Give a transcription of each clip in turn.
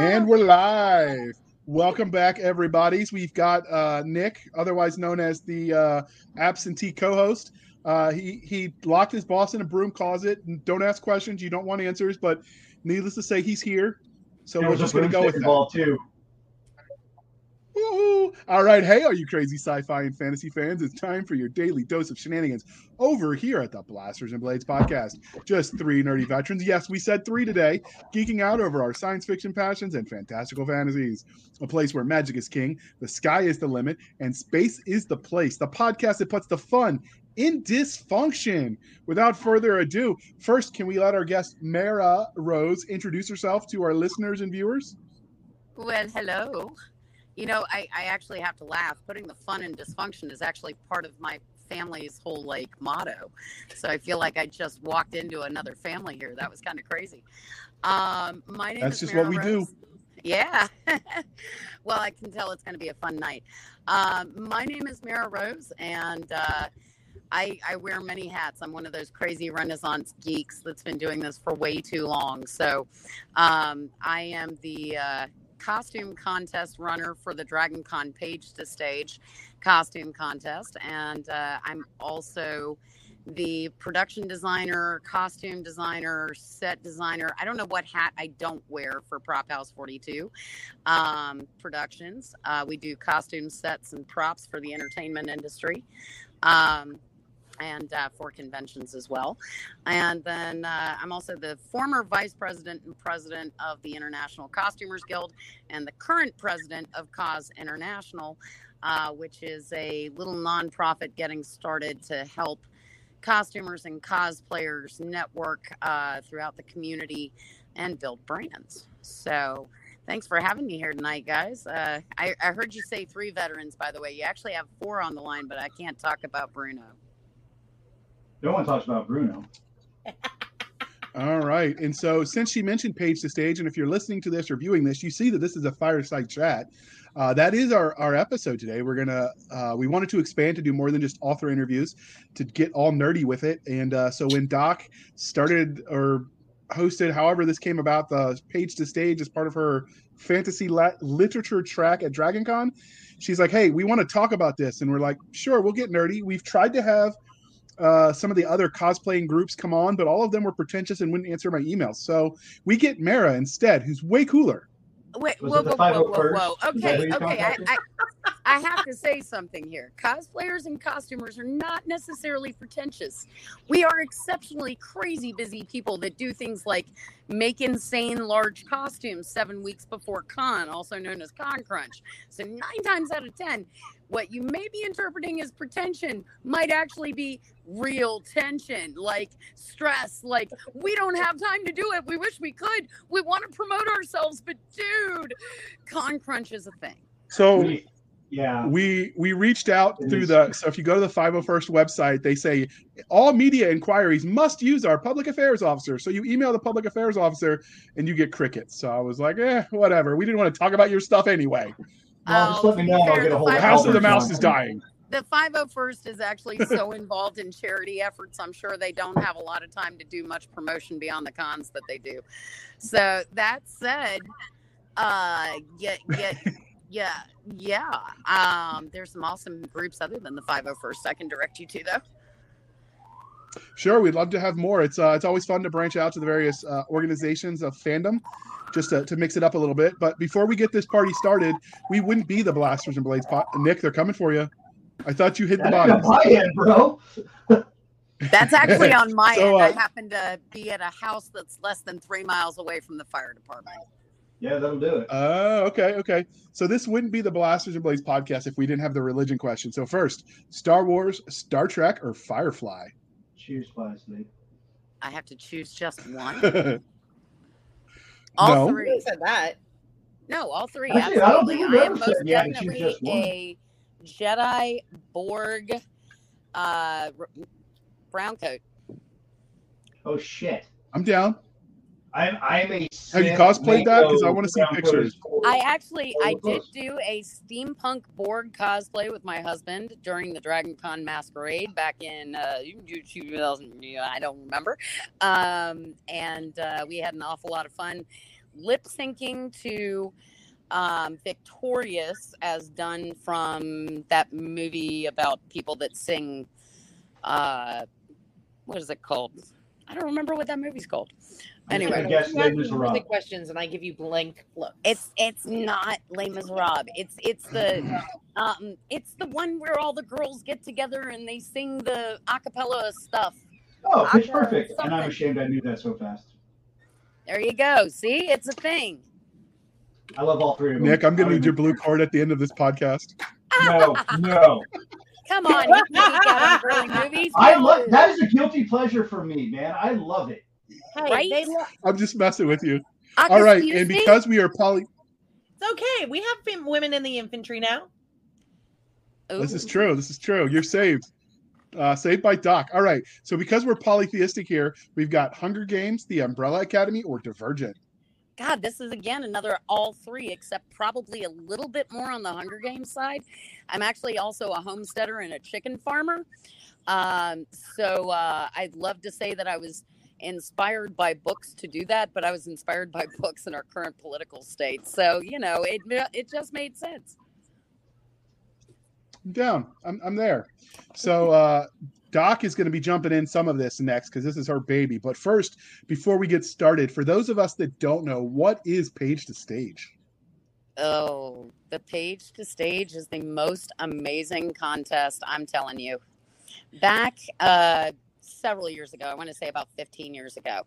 And we're live. Welcome back, everybody. We've got uh, Nick, otherwise known as the uh, absentee co-host. Uh, he he locked his boss in a broom closet. Don't ask questions. You don't want answers, but needless to say, he's here. So There we're just going to go with broomstick that. ball too. Woo-hoo. All right. Hey, all you crazy sci fi and fantasy fans, it's time for your daily dose of shenanigans over here at the Blasters and Blades podcast. Just three nerdy veterans. Yes, we said three today, geeking out over our science fiction passions and fantastical fantasies. A place where magic is king, the sky is the limit, and space is the place. The podcast that puts the fun in dysfunction. Without further ado, first, can we let our guest, Mera Rose, introduce herself to our listeners and viewers? Well, hello. You know, I, I actually have to laugh. Putting the fun in dysfunction is actually part of my family's whole like motto. So I feel like I just walked into another family here. That was kind of crazy. Um, my name That's is just what we do. Yeah. well, I can tell it's going to be a fun night. Um, my name is Mera Rose, and uh, I, I wear many hats. I'm one of those crazy Renaissance geeks that's been doing this for way too long. So um, I am the uh, costume contest runner for the Dragon Con Page to Stage costume contest. And uh, I'm also the production designer, costume designer, set designer. I don't know what hat I don't wear for Prop House 42 um, productions. Uh, we do costume sets and props for the entertainment industry. Um, and uh, for conventions as well. And then uh, I'm also the former vice president and president of the International Costumers Guild and the current president of Cause International, uh, which is a little nonprofit getting started to help costumers and cosplayers network uh, throughout the community and build brands. So, thanks for having me here tonight, guys. Uh, I, I heard you say three veterans, by the way. You actually have four on the line, but I can't talk about Bruno. No one talks about Bruno. All right. And so, since she mentioned Page to Stage, and if you're listening to this or viewing this, you see that this is a fireside chat. Uh, that is our, our episode today. We're gonna uh, we wanted to expand to do more than just author interviews to get all nerdy with it. And uh, so when Doc started or hosted, however this came about, the Page to Stage as part of her fantasy la- literature track at DragonCon, she's like, "Hey, we want to talk about this," and we're like, "Sure, we'll get nerdy." We've tried to have uh, some of the other cosplaying groups come on, but all of them were pretentious and wouldn't answer my emails. So we get Mera instead, who's way cooler. Wait, Was whoa, whoa, whoa, whoa, whoa. Okay, okay. I, I, I have to say something here. Cosplayers and costumers are not necessarily pretentious. We are exceptionally crazy busy people that do things like make insane large costumes seven weeks before con, also known as con crunch. So nine times out of ten, what you may be interpreting as pretension might actually be real tension, like stress, like we don't have time to do it. We wish we could. We want to promote ourselves, but dude, con crunch is a thing. So We- yeah. we we reached out It through is. the so if you go to the 501st website they say all media inquiries must use our public affairs officer so you email the public affairs officer and you get crickets so i was like eh whatever we didn't want to talk about your stuff anyway Well, just Oh, let me know. I'll get a hold of the house of the mouse is dying The 501st is actually so involved in charity efforts. I'm sure they don't have a lot of time to do much promotion beyond the cons that they do. So that said, uh, yeah, yeah, yeah, yeah. Um, there's some awesome groups other than the 501st I can direct you to, though. sure we'd love to have more it's uh it's always fun to branch out to the various uh, organizations of fandom just to, to mix it up a little bit but before we get this party started we wouldn't be the blasters and blades pot nick they're coming for you i thought you hit the That ain't a buy-in, bro. That's actually on my So, end. I uh, happen to be at a house that's less than three miles away from the fire department. Yeah, that'll do it. Oh, okay, okay. So this wouldn't be the Blasters and Blades podcast if we didn't have the religion question. So first, Star Wars, Star Trek, or Firefly? Choose wisely. I have to choose just one. All No. three. Who said that? No, all three. Actually, I don't think I, we've am ever most said you had choose definitely just one. a Jedi Borg uh, brown coat. Oh shit. I'm down. I'm I'm a. Have you Sith that? Because I wanna see pictures. I actually I did do a steampunk Borg cosplay with my husband during the Dragon Con masquerade back in uh, 2000. I don't remember. Um, and uh, we had an awful lot of fun. lip syncing to um, Victorious, as done from that movie about people that sing. Uh, what is it called? I don't remember what that movie's called. I'm just Anyway. gonna guess You Les me Miserables. the questions and I give you blank looks. It's it's not Les Miserables. It's it's the um it's the one where all the girls get together and they sing the a cappella stuff. Oh, Pitch Okay, Perfect. And I'm ashamed I knew that so fast. There you go. See, it's a thing. I love all three of them. Nick, I'm gonna need your blue card at the end of this podcast. No, no. Come on, you can geek on movies. I love that is a guilty pleasure for me, man. I love it. Hey, Right? they lo- I'm just messing with you. Uh, All right, and me? because we are poly, it's okay. We have fem- women in the infantry now. this is true. This is true. You're saved. Uh, saved by Doc. All right. So because we're polytheistic here, we've got Hunger Games, The Umbrella Academy, or Divergent. God, this is again another all three, except probably a little bit more on the Hunger Games side. I'm actually also a homesteader and a chicken farmer. Um, so uh, I'd love to say that I was inspired by books to do that, but I was inspired by books in our current political state. So, you know, it, it just made sense. I'm down. I'm, I'm there. So uh, Doc is going to be jumping in some of this next because this is her baby. But first, before we get started, for those of us that don't know, what is Page to Stage? Oh, the page to stage is the most amazing contest, I'm telling you. Back uh, several years ago, I want to say about 15 years ago,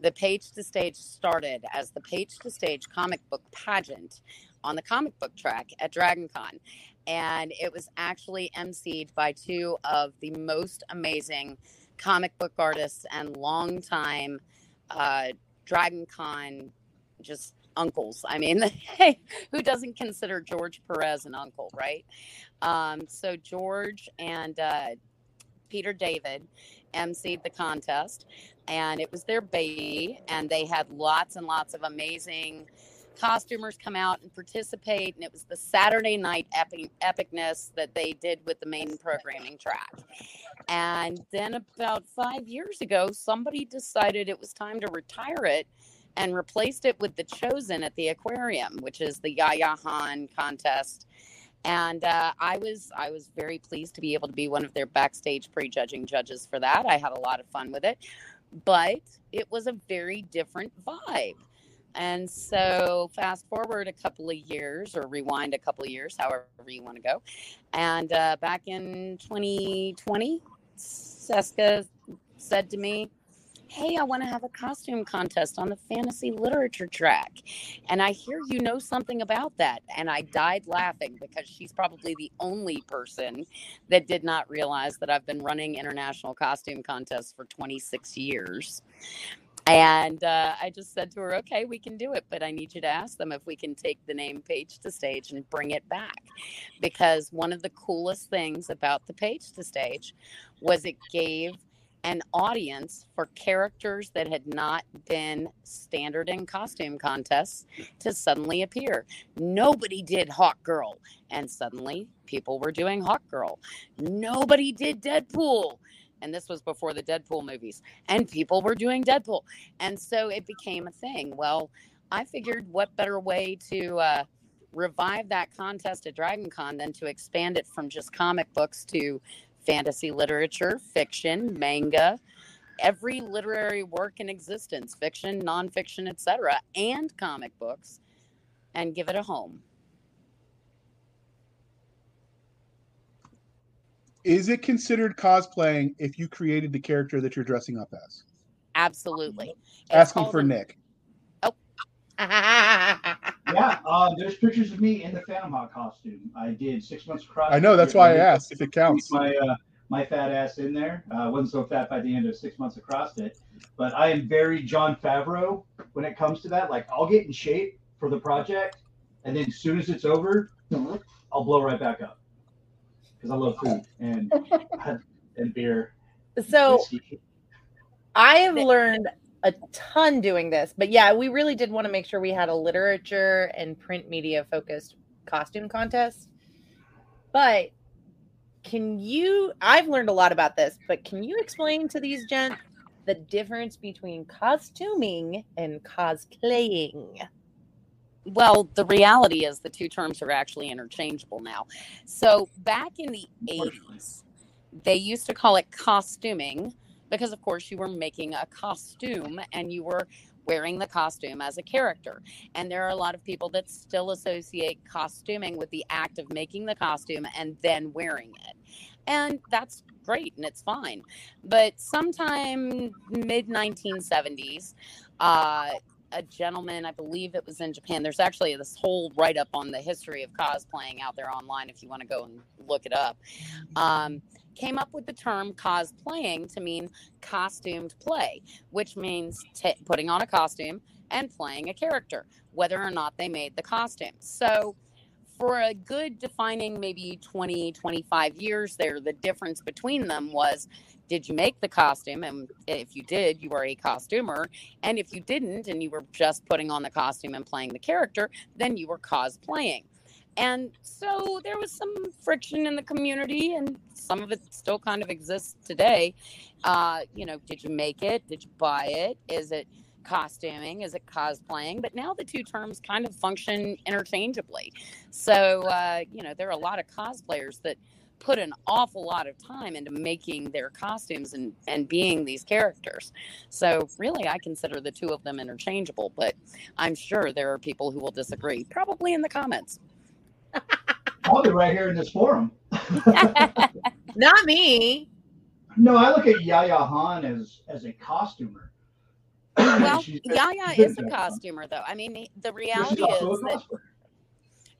the page to stage started as the page to stage comic book pageant on the comic book track at DragonCon. And it was actually emceed by two of the most amazing comic book artists and longtime uh, DragonCon just uncles. I mean, who doesn't consider George Perez an uncle, right? Um, so George and uh, Peter David emceed the contest, and it was their baby, and they had lots and lots of amazing costumers come out and participate and it was the saturday night epic epicness that they did with the main programming track. And then about five years ago somebody decided it was time to retire it and replaced it with the chosen at the aquarium which is the yaya han contest and uh, i was i was very pleased to be able to be one of their backstage prejudging judges for that. I had a lot of fun with it but it was a very different vibe. And so fast forward a couple of years or rewind a couple of years however you want to go and uh, back in 2020 Cisca said to me hey, I want to have a costume contest on the fantasy literature track. And I hear you know something about that. And I died laughing because she's probably the only person that did not realize that I've been running international costume contests for 26 years. And uh, I just said to her, okay, we can do it, but I need you to ask them if we can take the name Page to Stage and bring it back. Because one of the coolest things about the Page to Stage was it gave an audience for characters that had not been standard in costume contests to suddenly appear. Nobody did Hawk Girl, and suddenly people were doing Hawk Girl. Nobody did Deadpool, and this was before the Deadpool movies, and people were doing Deadpool. And so it became a thing. Well, I figured what better way to uh, revive that contest at Dragon Con than to expand it from just comic books to fantasy literature, fiction, manga, every literary work in existence, fiction, nonfiction, etc., and comic books, and give it a home. Is it considered cosplaying if you created the character that you're dressing up as? Absolutely. It's Asking for an- Nick. Yeah, uh, there's pictures of me in the Phantom Hawk costume. I did six months across. I know that's why I asked if it counts. My uh, my fat ass in there. Uh, wasn't so fat by the end of six months across it, but I am very Jon Favreau when it comes to that. Like I'll get in shape for the project, and then as soon as it's over, I'll blow right back up because I love food and and beer. so whiskey. I have learned a ton doing this, but yeah, we really did want to make sure we had a literature and print media focused costume contest. But can you? I've learned a lot about this, but can you explain to these gents the difference between costuming and cosplaying? Well, the reality is the two terms are actually interchangeable now. So back in the 80s, they used to call it costuming because, of course, you were making a costume and you were wearing the costume as a character. And there are a lot of people that still associate costuming with the act of making the costume and then wearing it. And that's great and it's fine. But sometime mid 1970s, uh, a gentleman, I believe it was in Japan. There's actually this whole write up on the history of cosplaying out there online if you want to go and look it up. Um, came up with the term cosplaying to mean costumed play, which means t- putting on a costume and playing a character, whether or not they made the costume. So, for a good defining maybe 20, 25 years there, the difference between them was did you make the costume? And if you did, you were a costumer. And if you didn't, and you were just putting on the costume and playing the character, then you were cosplaying. And so there was some friction in the community, and some of it still kind of exists today. Uh, you know, did you make it? Did you buy it? Is it costuming? Is it cosplaying? But now the two terms kind of function interchangeably. So, uh, you know, there are a lot of cosplayers that put an awful lot of time into making their costumes and, and being these characters. So, really, I consider the two of them interchangeable, but I'm sure there are people who will disagree, probably in the comments. Probably right here in this forum. Not me. No, I look at Yaya Han as as a costumer. Well, Yaya is a costumer, though. I mean, the reality is that.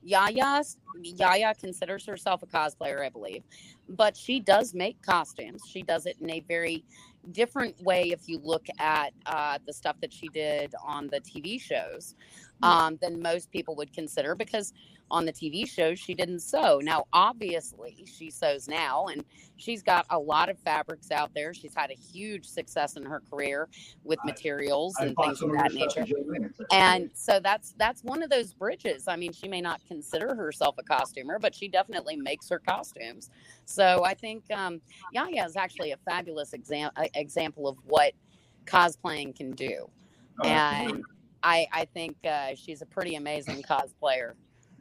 Yaya Yaya considers herself a cosplayer, I believe, but she does make costumes. She does it in a very different way if you look at uh, the stuff that she did on the TV shows um, than most people would consider because on the TV shows she didn't sew. Now, obviously, she sews now, and she's got a lot of fabrics out there. She's had a huge success in her career with materials I and things of that nature. at Joe Lennon's. That's and so that's that's one of those bridges. I mean she may not consider herself a costumer but she definitely makes her costumes. So i think um yaya is actually a fabulous exam- uh, example of what cosplaying can do. Oh, and i i think uh, she's a pretty amazing cosplayer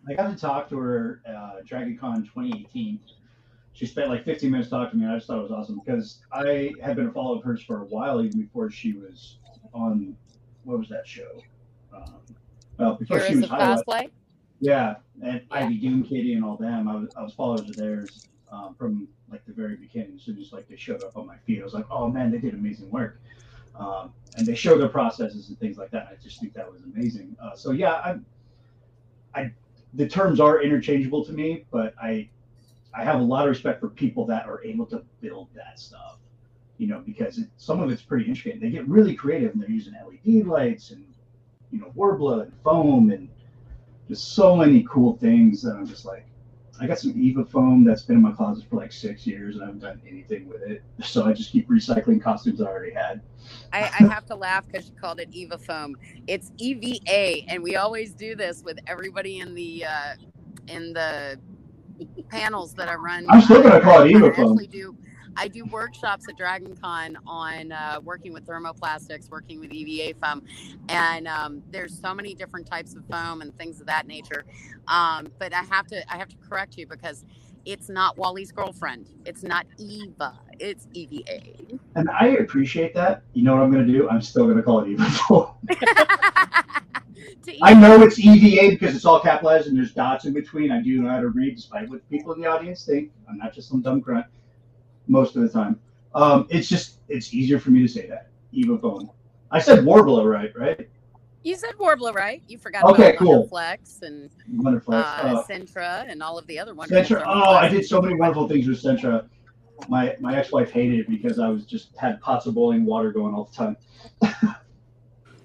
I got to talk to her uh, Dragon Con 2018. She spent like 15 minutes talking to me. And I just thought it was awesome because I had been a follower of hers for a while, even before she was on what was that show? Um, well, before she was cosplay Yeah, and Yeah. Ivy Doomkitty and all them. I was I was followers of theirs um, from like the very beginning. So just like they showed up on my feed, I was like, oh man, they did amazing work. Um, and they show their processes and things like that. I just think that was amazing. Uh, so yeah, I, I, the terms are interchangeable to me, but I, I have a lot of respect for people that are able to build that stuff. You know, because it, some of it's pretty intricate. They get really creative and they're using LED lights and you know Worbla and foam and just so many cool things that I'm just like, I got some Eva foam that's been in my closet for like six years and I haven't done anything with it. So I just keep recycling costumes I already had. I, I have to laugh because she called it Eva foam. It's EVA, and we always do this with everybody in the uh, in the panels that I run. I'm still gonna call it Eva foam. do. I do workshops at Dragon Con on uh, working with thermoplastics, working with EVA foam, and um, there's so many different types of foam and things of that nature. Um, but I have to I have to correct you because it's not Wally's girlfriend. It's not Eva. It's EVA. And I appreciate that. You know what I'm gonna do? I'm still gonna call it Eva I know it's EVA because it's all capitalized and there's dots in between. I do know how to read, despite what people in the audience think. I'm not just some dumb grunt most of the time. Um, it's just it's easier for me to say that. Eva foam. I said Worbla right, right? You said Worbla, right? You forgot Okay, about cool. Wonderflex and Wonderful. uh, Uh, Centra and all of the other wonderful. Sentra. Oh, I did so many wonderful things with Centra. My my ex-wife hated it because I was just had pots of boiling water going all the time.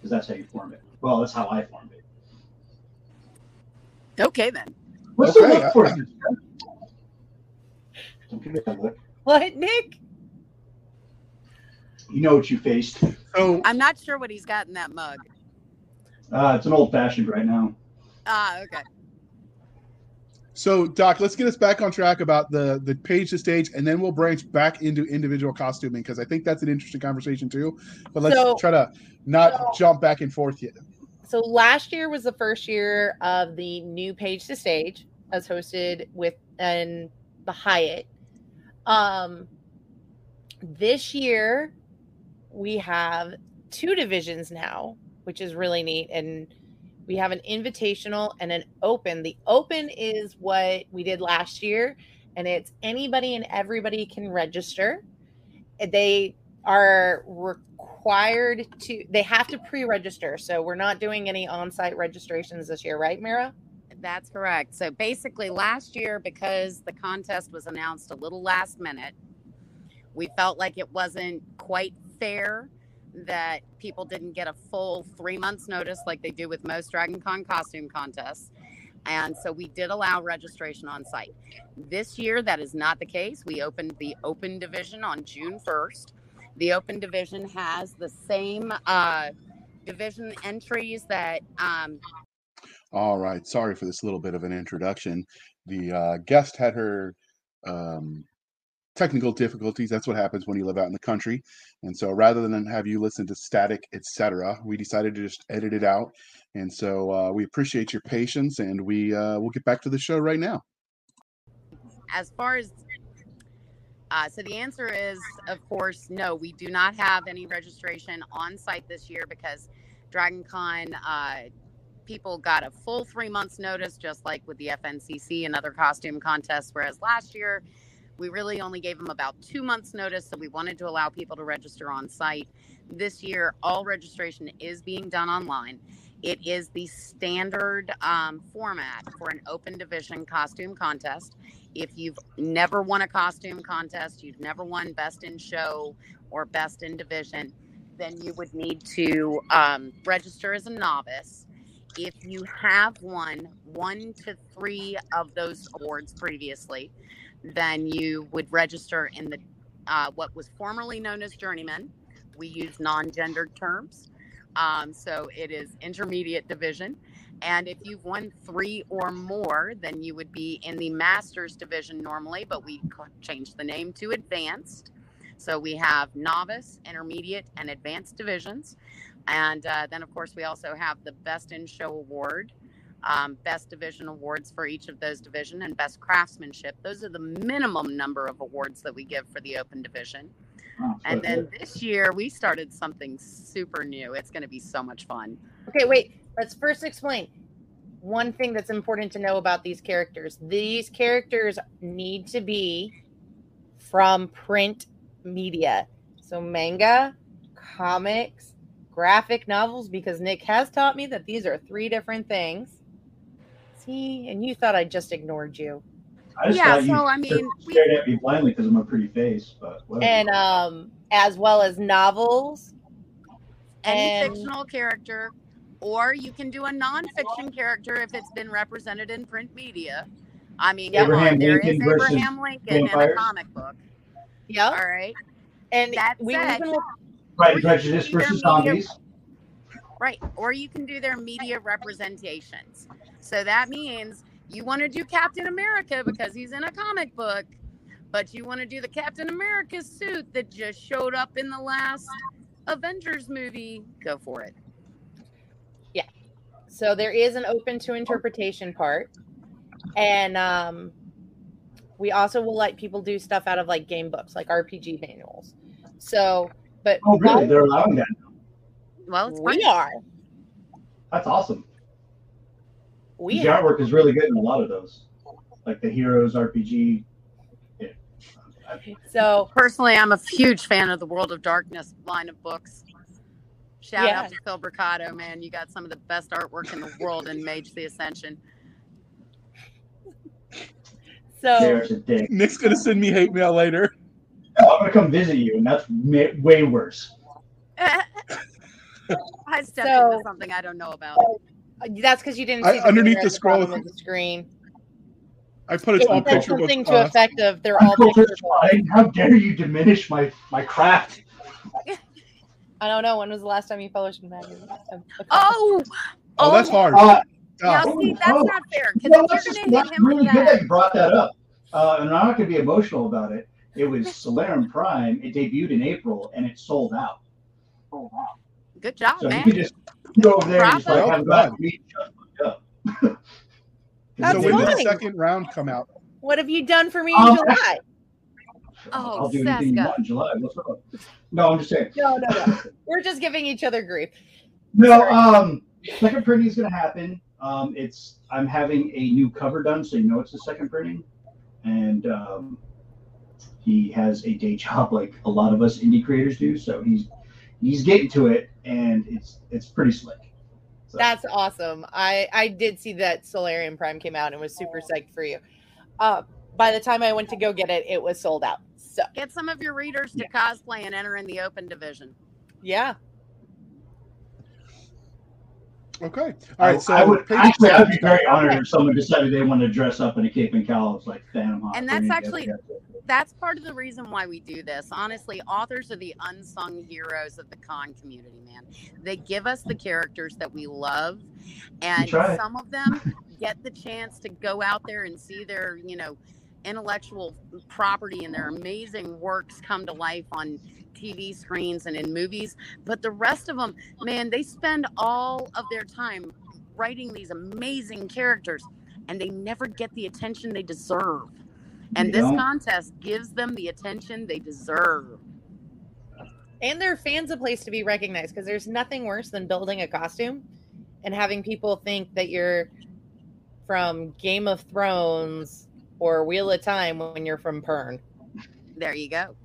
Because that's how you form it. Well, that's how I formed it. Okay then. What's Okay, the look for I- you? Don't give me that look. What, Nick? You know what you faced. So I'm not sure what he's got in that mug. Uh, it's an old fashioned right now. Ah, okay. So, Doc, let's get us back on track about the the page to stage, and then we'll branch back into individual costuming because I think that's an interesting conversation too. But let's So- try to not so- jump back and forth yet. so last year was the first year of the new page to stage as hosted with and the Hyatt. Um this year we have two divisions now, which is really neat and we have an invitational and an open. The open is what we did last year and it's anybody and everybody can register. They are required to they have to pre-register so we're not doing any on-site registrations this year right Mera That's correct. So basically, last year, because the contest was announced a little last minute, we felt like it wasn't quite fair that people didn't get a full three months notice like they do with most Dragon Con costume contests. And so we did allow registration on site. This year, that is not the case. We opened the open division on June 1st. The open division has the same uh, division entries that um, All right. Sorry for this little bit of an introduction. The uh, guest had her um, technical difficulties. That's what happens when you live out in the country. And so rather than have you listen to static, etc., we decided to just edit it out. And so uh, we appreciate your patience, and we uh, we'll get back to the show right now. as far as uh, so the answer is of course no we do not have any registration on site this year because dragon con uh, people got a full three months notice just like with the fncc and other costume contests whereas last year we really only gave them about two months notice so we wanted to allow people to register on site. This year all registration is being done online. It is the standard um, format for an open division costume contest. If you've never won a costume contest, you've never won best in show or best in division, then you would need to um, register as a novice. If you have won one to three of those awards previously, then you would register in the uh, what was formerly known as journeyman. We use non-gendered terms, um, so it is intermediate division. And if you've won three or more, then you would be in the master's division normally, but we changed the name to advanced. So we have novice, intermediate, and advanced divisions. And uh, then, of course, we also have the best in show award, um, best division awards for each of those division, and best craftsmanship. Those are the minimum number of awards that we give for the open division. Oh, And then good. this year we started something super new. It's going to be so much fun. okay wait let's first explain one thing that's important to know about these characters these characters need to be from print media so manga comics graphic novels because nick has taught me that these are three different things see and you thought i just ignored you I just yeah, thought you so, I mean, just we- stared at me blindly because of my pretty face, but whatever. and um as well as novels any And- fictional character, or you can do a nonfiction character if it's been represented in print media. I mean, Abraham on, there is Lincoln versus Abraham Lincoln in a comic book. yep All right, and that we said- even look Pride or Prejudice can do their versus media- zombies. right, or you can do their media representations. So that means you want to do Captain America because he's in a comic book, but you want to do the Captain America suit that just showed up in the last Avengers movie. Go for it. Yeah. So there is an open to interpretation part. And um we also will let people do stuff out of like game books, like RPG manuals. So, but Oh, really? while They're allowing that. Well, it's we fun. are. That's awesome. We the have, artwork is really good in a lot of those, like the Heroes RPG. Yeah. So Personally, I'm a huge fan of the World of Darkness line of books. Shout Yeah. out to Phil Bricado, man. You got some of the best artwork in the world in Mage the Ascension. so There's a dick. Nick's gonna send me hate mail later. Oh, I'm gonna come visit you, and that's ma- way worse. I stepped So- into something I don't know about. that's because you didn't I- see the underneath the scroll- bottom of the screen. I put it It all picture book. something to uh, effect of they're all Uncle picture books. How dare you diminish my my craft? I don't know when was the last time you published a magazine. a- a? Oh, oh, that's hard. Uh, Now, Oh, see, that's oh. not fair You because know, that's you're just going to that's hit him really with good that that, you brought that up. Uh, and I'm not going to be emotional about it. It was Solarium Prime. It debuted in April and it sold out. Oh, wow. good job, So you man. could just go over there and just like Bravo. have a glass of meat and shut the fuck up. That's so when did the second round come out? What have you done for me in Um, July? Oh, I'll do anything you want in July. What's up? No, I'm just saying. No, no, no. We're just giving each other grief. No, um, second printing is going to happen. Um, it's I'm having a new cover done, so you know it's the second printing, and um, he has a day job like a lot of us indie creators do. So he's he's getting to it, and it's it's pretty slick. So, That's awesome. I I did see that Solarium Prime came out and was super psyched for you. Uh, by the time I went to go get it, it was sold out. So Get some of your readers to cosplay and enter in the open division. yeah, Okay. All right. I. So I would page actually I'd be very honored if someone decided they wanted to dress up in a cape and cowl like Phantom Hawk. And that's actually- That's part of the reason why we do this. Honestly, authors are the unsung heroes of the con community, man. They give us the characters that we love, and some of them get the chance to go out there and see their, you know, intellectual property and their amazing works come to life on TV screens and in movies. But the rest of them, man, they spend all of their time writing these amazing characters and they never get the attention they deserve. And You this contest gives them the attention they deserve. and their fans a place to be recognized because there's nothing worse than building a costume and having people think that you're from Game of Thrones or Wheel of Time when you're from Pern. There you go.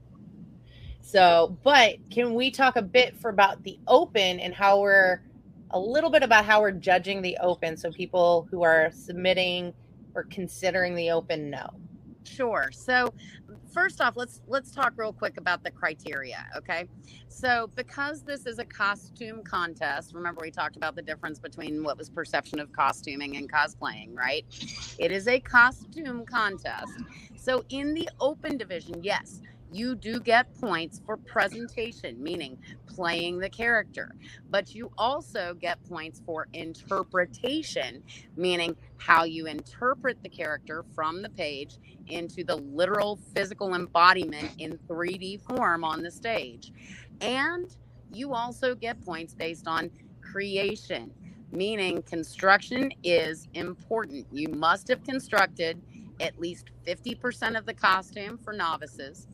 So, but can we talk a bit for about the open and how we're a little bit about how we're judging the open so people who are submitting or considering the open know? Sure. So first off, let's let's talk real quick about the criteria, okay? So because this is a costume contest, remember we talked about the difference between what was perception of costuming and cosplaying, right? It is a costume contest. So in the open division, yes, you do get points for presentation, meaning playing the character, but you also get points for interpretation, meaning how you interpret the character from the page into the literal physical embodiment in 3D form on the stage. And you also get points based on creation, meaning construction is important. You must have constructed at least 50% of the costume for novices.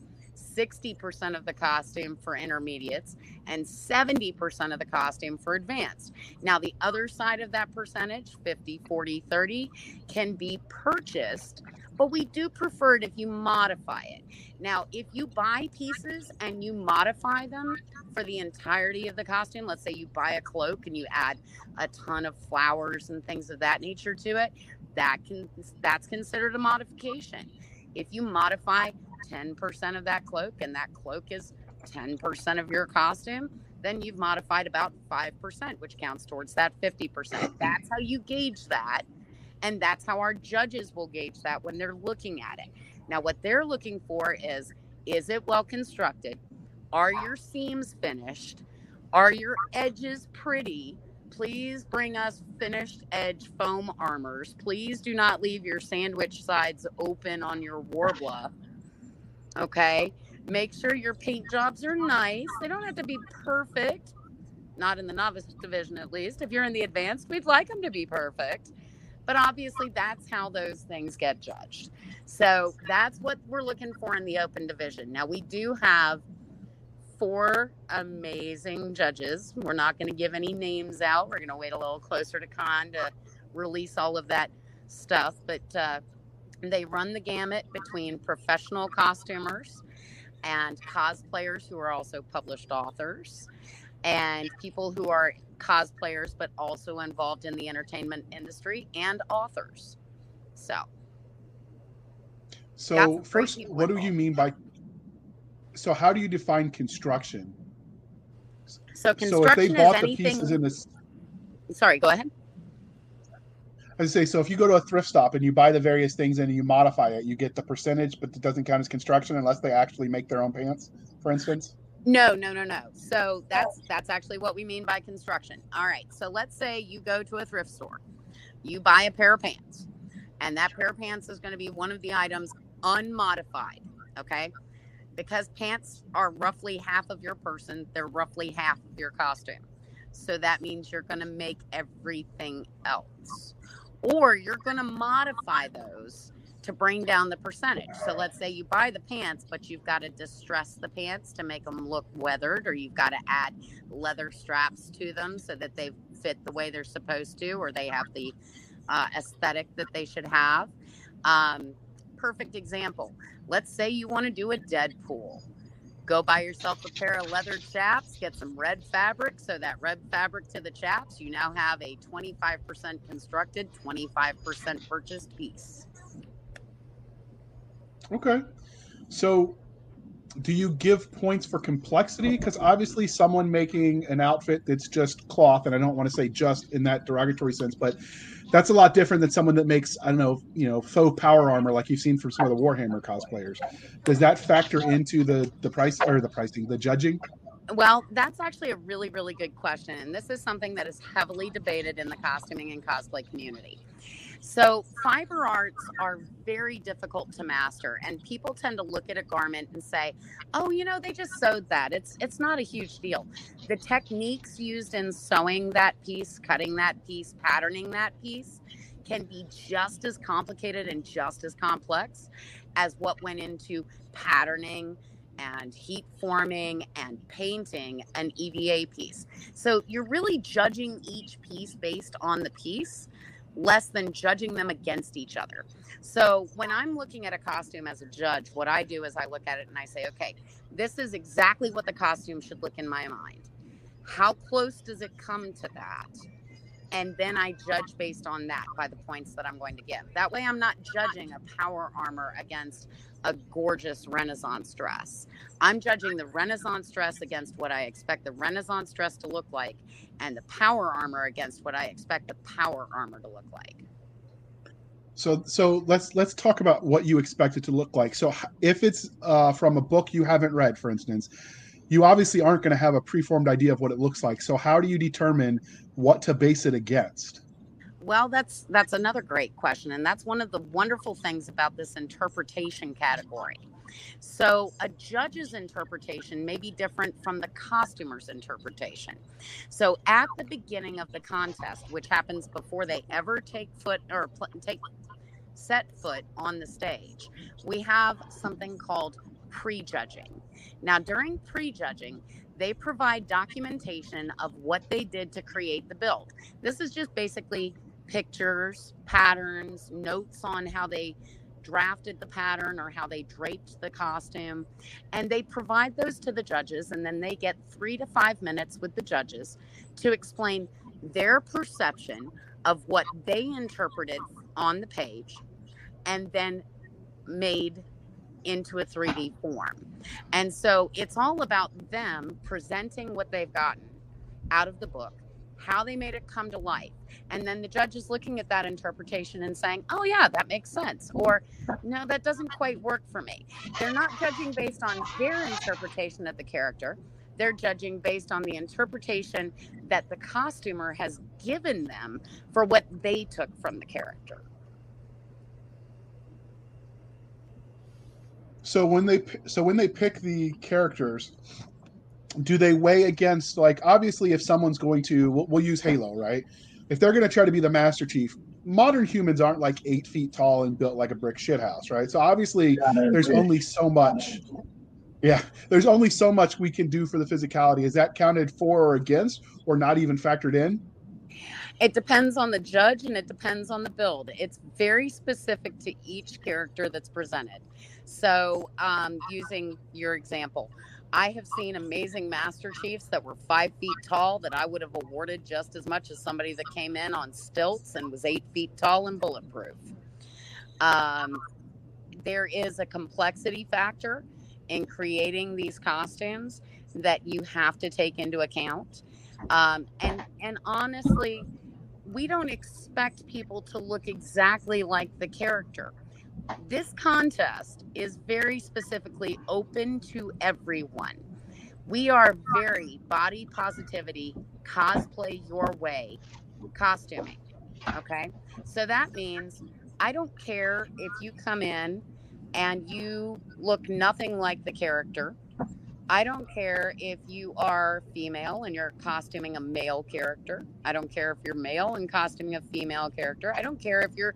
60% of the costume for intermediates and 70% of the costume for advanced. Now, the other side of that percentage, 50, 40, 30, can be purchased but we do prefer it if you modify it. Now, if you buy pieces and you modify them for the entirety of the costume, let's say you buy a cloak and you add a ton of flowers and things of that nature to it, that can that's considered a modification. If you modify 10% of that cloak and that cloak is 10% of your costume, then you've modified about 5%, which counts towards that 50%. That's how you gauge that. And that's how our judges will gauge that when they're looking at it. Now, what they're looking for is is it well constructed? Are your seams finished? Are your edges pretty? Please bring us finished edge foam armors. Please do not leave your sandwich sides open on your Worbla. Okay. Make sure your paint jobs are nice. They don't have to be perfect. Not in the novice division, at least. If you're in the advanced, we'd like them to be perfect but obviously that's how those things get judged. So that's what we're looking for in the open division. Now we do have four amazing judges. We're not going to give any names out. We're going to wait a little closer to con to release all of that stuff, but uh, they run the gamut between professional costumers and cosplayers who are also published authors and people who are cosplayers but also involved in the entertainment industry and authors. So, So Got some great first, what do you mean by? So how do you define construction? so So if they bought is the anything. pieces in this, Sorry, go ahead. I say so. If you go to a thrift stop and you buy the various things and you modify it, you get the percentage, but it doesn't count as construction unless they actually make their own pants, for instance. No, no, no, no. So that's oh. that's actually what we mean by construction. All right. So let's say you go to a thrift store. you buy a pair of pants, and that pair of pants is going to be one of the items unmodified. Okay. Because pants are roughly half of your person, they're roughly half of your costume. So that means you're going to make everything else. Or you're going to modify those to bring down the percentage. So let's say you buy the pants, but you've got to distress the pants to make them look weathered, or you've got to add leather straps to them so that they fit the way they're supposed to, or they have the uh, aesthetic that they should have. Um, perfect example. Let's say you want to do a Deadpool. Go buy yourself a pair of leather chaps, get some red fabric. So that red fabric to the chaps, you now have a 25% constructed, 25% purchased piece. Okay. So do you give points for complexity? Because obviously, someone making an outfit that's just cloth, and I don't want to say just in that derogatory sense, but that's a lot different than someone that makes I don't know, you know, faux power armor like you've seen from some of the Warhammer cosplayers. Does that factor into the the price or the pricing, the judging? Well, that's actually a really, really good question. And this is something that is heavily debated in the costuming and cosplay community. So, fiber arts are very difficult to master, and people tend to look at a garment and say, "Oh, you know, they just sewed that. It's it's not a huge deal." The techniques used in sewing that piece, cutting that piece, patterning that piece can be just as complicated and just as complex as what went into patterning and heat forming and painting an EVA piece. So you're really judging each piece based on the piece less than judging them against each other. So when I'm looking at a costume as a judge, what I do is I look at it and I say, okay, this is exactly what the costume should look in my mind. How close does it come to that? And then I judge based on that by the points that I'm going to give. That way, I'm not judging a power armor against a gorgeous Renaissance dress. I'm judging the Renaissance dress against what I expect the Renaissance dress to look like, and the power armor against what I expect the power armor to look like. So, so let's let's talk about what you expect it to look like. So, if it's uh, from a book you haven't read, for instance, you obviously aren't going to have a preformed idea of what it looks like. So, how do you determine what to base it against? Well, that's that's another great question, and that's one of the wonderful things about this interpretation category. So, a judge's interpretation may be different from the costumer's interpretation. So, at the beginning of the contest, which happens before they ever take foot or pl- take set foot on the stage, we have something called prejudging. Now, during prejudging, they provide documentation of what they did to create the build. This is just basically pictures, patterns, notes on how they drafted the pattern or how they draped the costume. And they provide those to the judges, and then they get three to five minutes with the judges to explain their perception of what they interpreted on the page and then made into a 3D form. And so it's all about them presenting what they've gotten out of the book, how they made it come to life. And then the judge is looking at that interpretation and saying, oh, yeah, that makes sense. Or, no, that doesn't quite work for me. They're not judging based on their interpretation of the character. They're judging based on the interpretation that the costumer has given them for what they took from the character. So when they so when they pick the characters, do they weigh against like obviously if someone's going to we'll, we'll use Halo right? If they're going to try to be the Master Chief, modern humans aren't like eight feet tall and built like a brick shithouse, right? So obviously yeah, there's only so much. Yeah, there's only so much we can do for the physicality. Is that counted for or against, or not even factored in? It depends on the judge and it depends on the build. It's very specific to each character that's presented. So, um, using your example, I have seen amazing Master Chiefs that were five feet tall that I would have awarded just as much as somebody that came in on stilts and was eight feet tall and bulletproof. Um, there is a complexity factor in creating these costumes that you have to take into account. Um, and and honestly, we don't expect people to look exactly like the character. This contest is very specifically open to everyone. We are very body positivity, cosplay your way, costuming. Okay. So that means I don't care if you come in and you look nothing like the character. I don't care if you are female and you're costuming a male character. I don't care if you're male and costuming a female character. I don't care if you're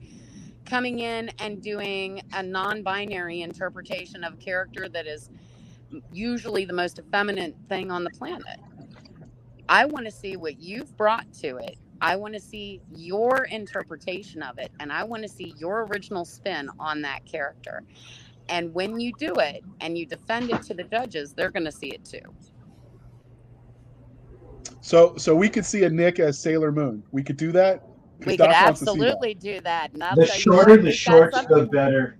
coming in and doing a non binary interpretation of a character that is usually the most effeminate thing on the planet. I want to see what you've brought to it. I want to see your interpretation of it, and I want to see your original spin on that character. And when you do it and you defend it to the judges, they're going to see it too. So, so we could see a Nick as Sailor Moon. We could do that. 'Cause We could Doc wants to that. absolutely do that. And The shorter the we've got shorts, some- the better.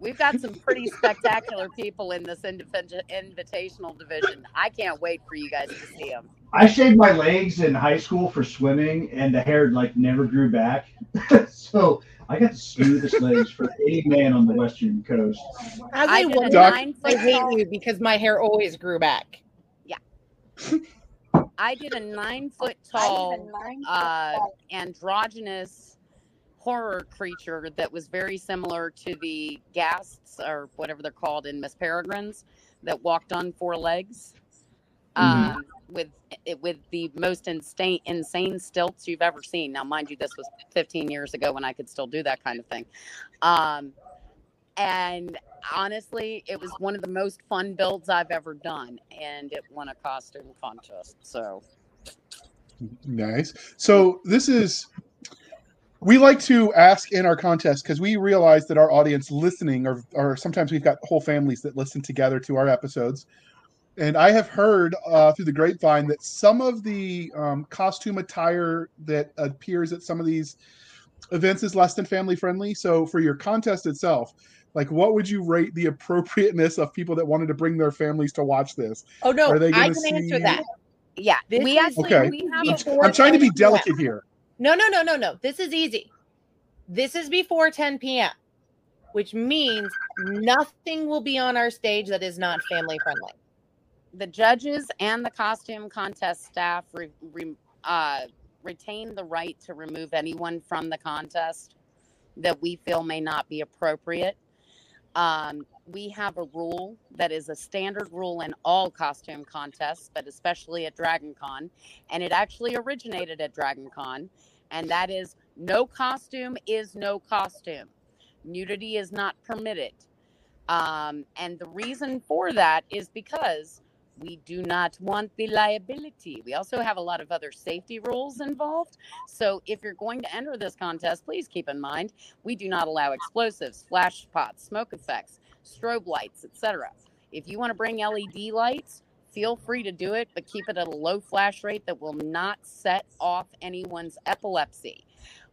We've got some pretty spectacular people in this invitational division. I can't wait for you guys to see them. I shaved my legs in high school for swimming, and the hair like never grew back. so I got the smoothest legs for any man on the western coast. As I a did a Doc- nine I hate you because my hair always grew back. I did a nine foot tall uh, androgynous horror creature that was very similar to the ghasts or whatever they're called in Miss Peregrine's that walked on four legs. Mhm. Um, with it with the most insane insane stilts you've ever seen. Now, mind you, this was 15 years ago when I could still do that kind of thing. Um, and honestly, it was one of the most fun builds I've ever done, and it won a costume contest. So Nice. So this is we like to ask in our contest because we realize that our audience listening or or sometimes we've got whole families that listen together to our episodes. And I have heard uh, through the grapevine that some of the um, costume attire that appears at some of these events is less than family friendly. So for your contest itself, like what would you rate the appropriateness of people that wanted to bring their families to watch this? Oh no, Are they I gonna can answer that. yeah, This we actually Okay. we have I'm- a I'm trying to be 10 p.m. delicate here. No, no, no, no, no. This is easy. This is before 10 p.m., which means nothing will be on our stage that is not family friendly. the judges and the costume contest staff re, re, uh, retain the right to remove anyone from the contest that we feel may not be appropriate. Um, we have a rule that is a standard rule in all costume contests, but especially at Dragon Con, and it actually originated at Dragon Con, and that is no costume is no costume. Nudity is not permitted. Um, and the reason for that is because we do not want the liability. We also have a lot of other safety rules involved. So if you're going to enter this contest, please keep in mind we do not allow explosives, flash pots, smoke effects, strobe lights, etc. If you want to bring LED lights, feel free to do it, but keep it at a low flash rate that will not set off anyone's epilepsy.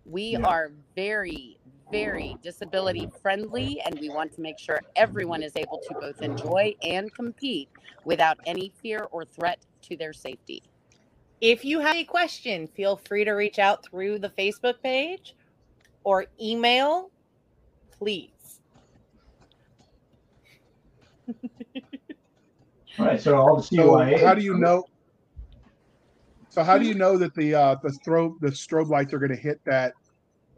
We Yeah. are very, very disability friendly, and we want to make sure everyone is able to both enjoy and compete without any fear or threat to their safety. If you have a question, feel free to reach out through the Facebook page or email, please. All right, so all the So CYA. how do you know? So how do you know that the uh, the strobe the strobe lights are going to hit that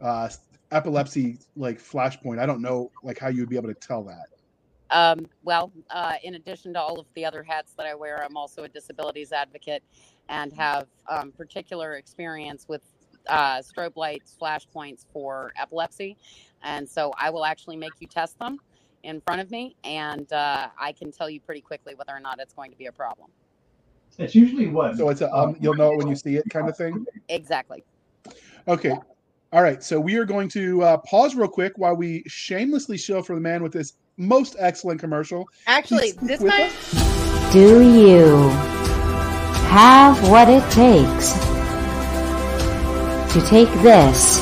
uh, epilepsy like flashpoint? I don't know like how you would be able to tell that. Um, well, uh, in addition to all of the other hats that I wear, I'm also a disabilities advocate and have um, particular experience with uh, strobe lights, flashpoints for epilepsy. And so I will actually make you test them in front of me, and uh, I can tell you pretty quickly whether or not it's going to be a problem. It's usually what? So it's a um, you'll know it when you see it kind of thing. Exactly. Okay. All right. So we are going to uh, pause real quick while we shamelessly show for the man with this most excellent commercial. Actually, this with time, us. Do you have what it takes to take this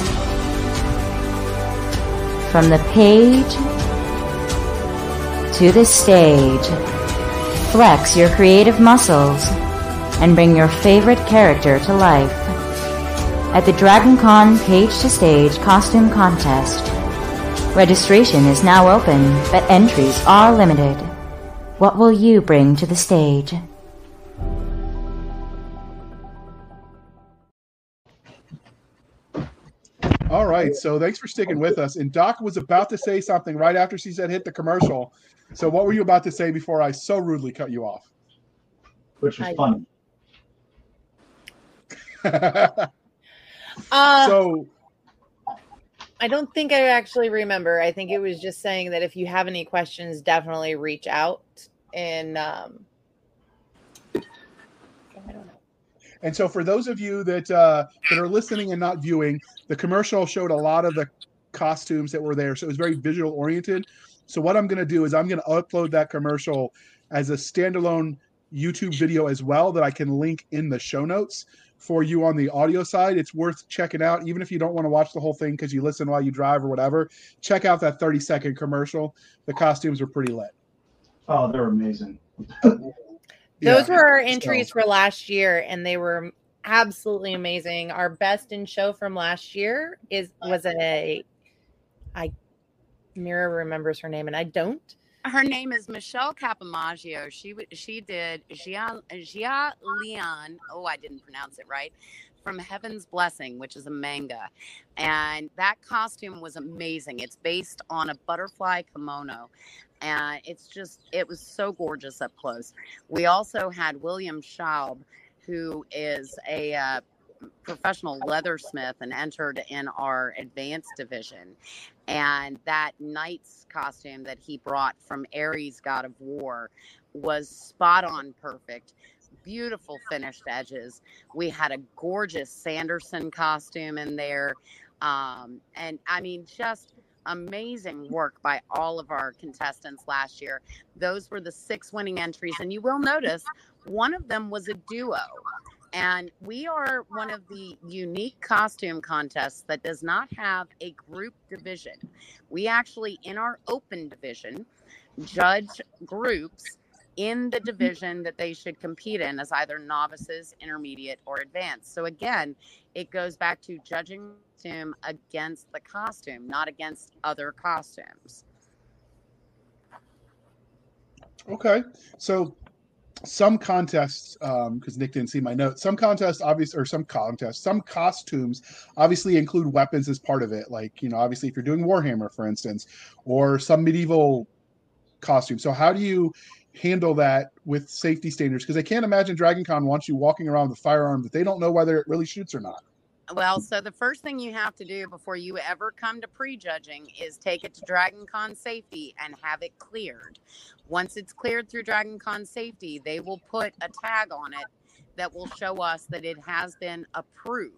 from the page to the stage? Flex your creative muscles and bring your favorite character to life at the DragonCon Page to Stage Costume Contest. Registration is now open, but entries are limited. What will you bring to the stage? All right. So thanks for sticking with us. And Doc was about to say something right after she said hit the commercial. So what were you about to say before I so rudely cut you off? which was I- funny. Uh, so I don't think I actually remember. I think it was just saying that if you have any questions, definitely reach out. And um, I don't know. And so, for those of you that uh, that are listening and not viewing, the commercial showed a lot of the costumes that were there, so it was very visual oriented. So, what I'm going to do is I'm going to upload that commercial as a standalone YouTube video as well that I can link in the show notes for you on the audio side. It's worth checking out, even if you don't want to watch the whole thing because you listen while you drive or whatever. Check out that 30 second commercial. The costumes are pretty lit. Oh, they're amazing. Those Yeah. were our entries for last year, and they were absolutely amazing. Our best in show from last year is was a I Mera remembers her name, and I don't. Her name is Michelle Capamaggio. She she did Gia, Gia Leon. Oh, I didn't pronounce it right. From Heaven's Blessing, which is a manga, and that costume was amazing. It's based on a butterfly kimono, and it's just it was so gorgeous up close. We also had William Schaub, who is a uh, professional leathersmith and entered in our advanced division. And that knight's costume that he brought from Ares, God of War, was spot on perfect. Beautiful finished edges. We had a gorgeous Sanderson costume in there. Um, and I mean, just amazing work by all of our contestants last year. Those were the six winning entries. And you will notice one of them was a duo. And we are one of the unique costume contests that does not have a group division. We actually, in our open division, judge groups in the mm-hmm. division that they should compete in as either novices, intermediate, or advanced. So again, it goes back to judging costume against the costume, not against other costumes. Okay. So some contests, um, because Nick didn't see my notes, some contests obviously, or some contests, some costumes obviously include weapons as part of it. Like, you know, obviously if you're doing Warhammer, for instance, or some medieval costume. So how do you handle that with safety standards? Because I can't imagine Dragon Con wants you walking around with a firearm that they don't know whether it really shoots or not. Well, so the first thing you have to do before you ever come to prejudging is take it to Dragon Con Safety and have it cleared. Once it's cleared through Dragon Con Safety, they will put a tag on it that will show us that it has been approved.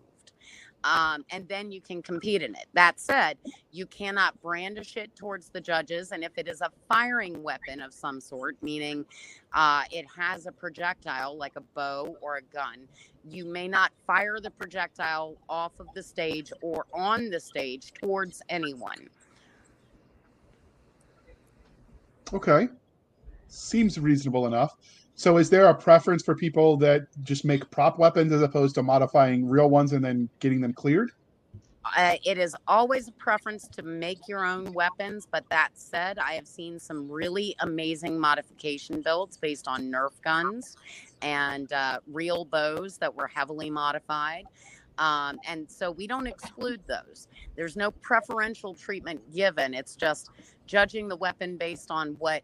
Um, and then you can compete in it. That said, you cannot brandish it towards the judges. And if it is a firing weapon of some sort, meaning uh, it has a projectile like a bow or a gun, you may not fire the projectile off of the stage or on the stage towards anyone. Okay. Seems reasonable enough. So is there a preference for people that just make prop weapons as opposed to modifying real ones and then getting them cleared? Uh, it is always a preference to make your own weapons, but that said, I have seen some really amazing modification builds based on Nerf guns and uh, real bows that were heavily modified. Um, and so we don't exclude those. There's no preferential treatment given. It's just judging the weapon based on what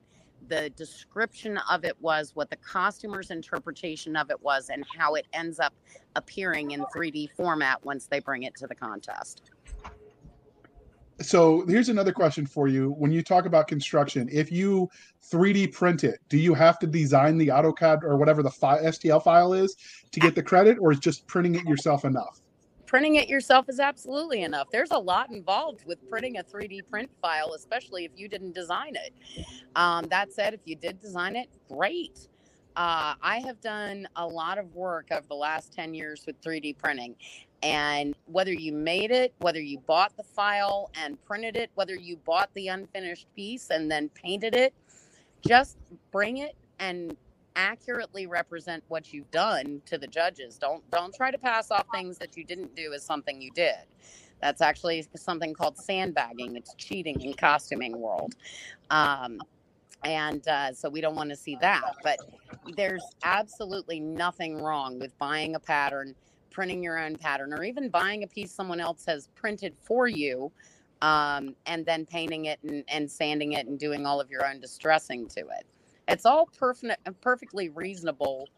the description of it was, what the costumer's interpretation of it was, and how it ends up appearing in 3D format once they bring it to the contest. So here's another question for you. When you talk about construction, if you 3D print it, do you have to design the AutoCAD or whatever the fi- STL file is to get the credit, or is just printing it yourself enough? Printing it yourself is absolutely enough. There's a lot involved with printing a 3D print file, especially if you didn't design it. Um, that said, if you did design it, great. Uh, I have done a lot of work over the last 10 years with 3D printing. And whether you made it, whether you bought the file and printed it, whether you bought the unfinished piece and then painted it, just bring it and accurately represent what you've done to the judges. Don't don't try to pass off things that you didn't do as something you did. That's actually something called sandbagging. It's cheating in costuming world. Um, and uh, so we don't want to see that. But there's absolutely nothing wrong with buying a pattern, printing your own pattern or even buying a piece someone else has printed for you um, and then painting it and, and sanding it and doing all of your own distressing to it. It's all perfect, perfectly reasonable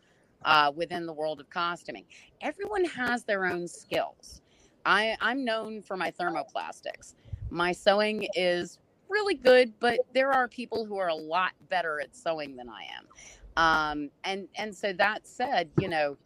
uh, within the world of costuming. Everyone has their own skills. I, I'm known for my thermoplastics. My sewing is really good, but there are people who are a lot better at sewing than I am. Um, and and so that said, you know,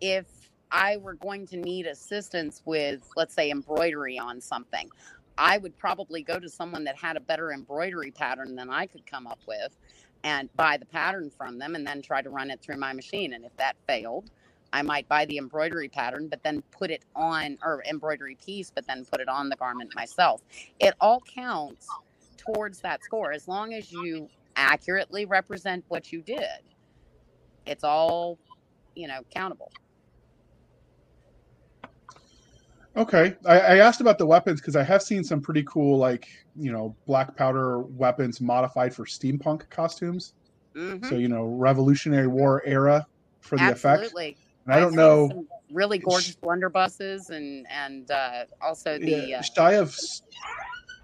if I were going to need assistance with, let's say, embroidery on something, I would probably go to someone that had a better embroidery pattern than I could come up with and buy the pattern from them and then try to run it through my machine. And if that failed, I might buy the embroidery pattern, but then put it on, or embroidery piece, but then put it on the garment myself. It all counts towards that score as long as you accurately represent what you did. It's all, you know, countable. Okay, I, I asked about the weapons because I have seen some pretty cool, like you know, black powder weapons modified for steampunk costumes. Mhm. So you know, Revolutionary War era for the effect. Absolutely. And I don't know, really gorgeous blunderbusses and and uh, also the yeah, uh, shy of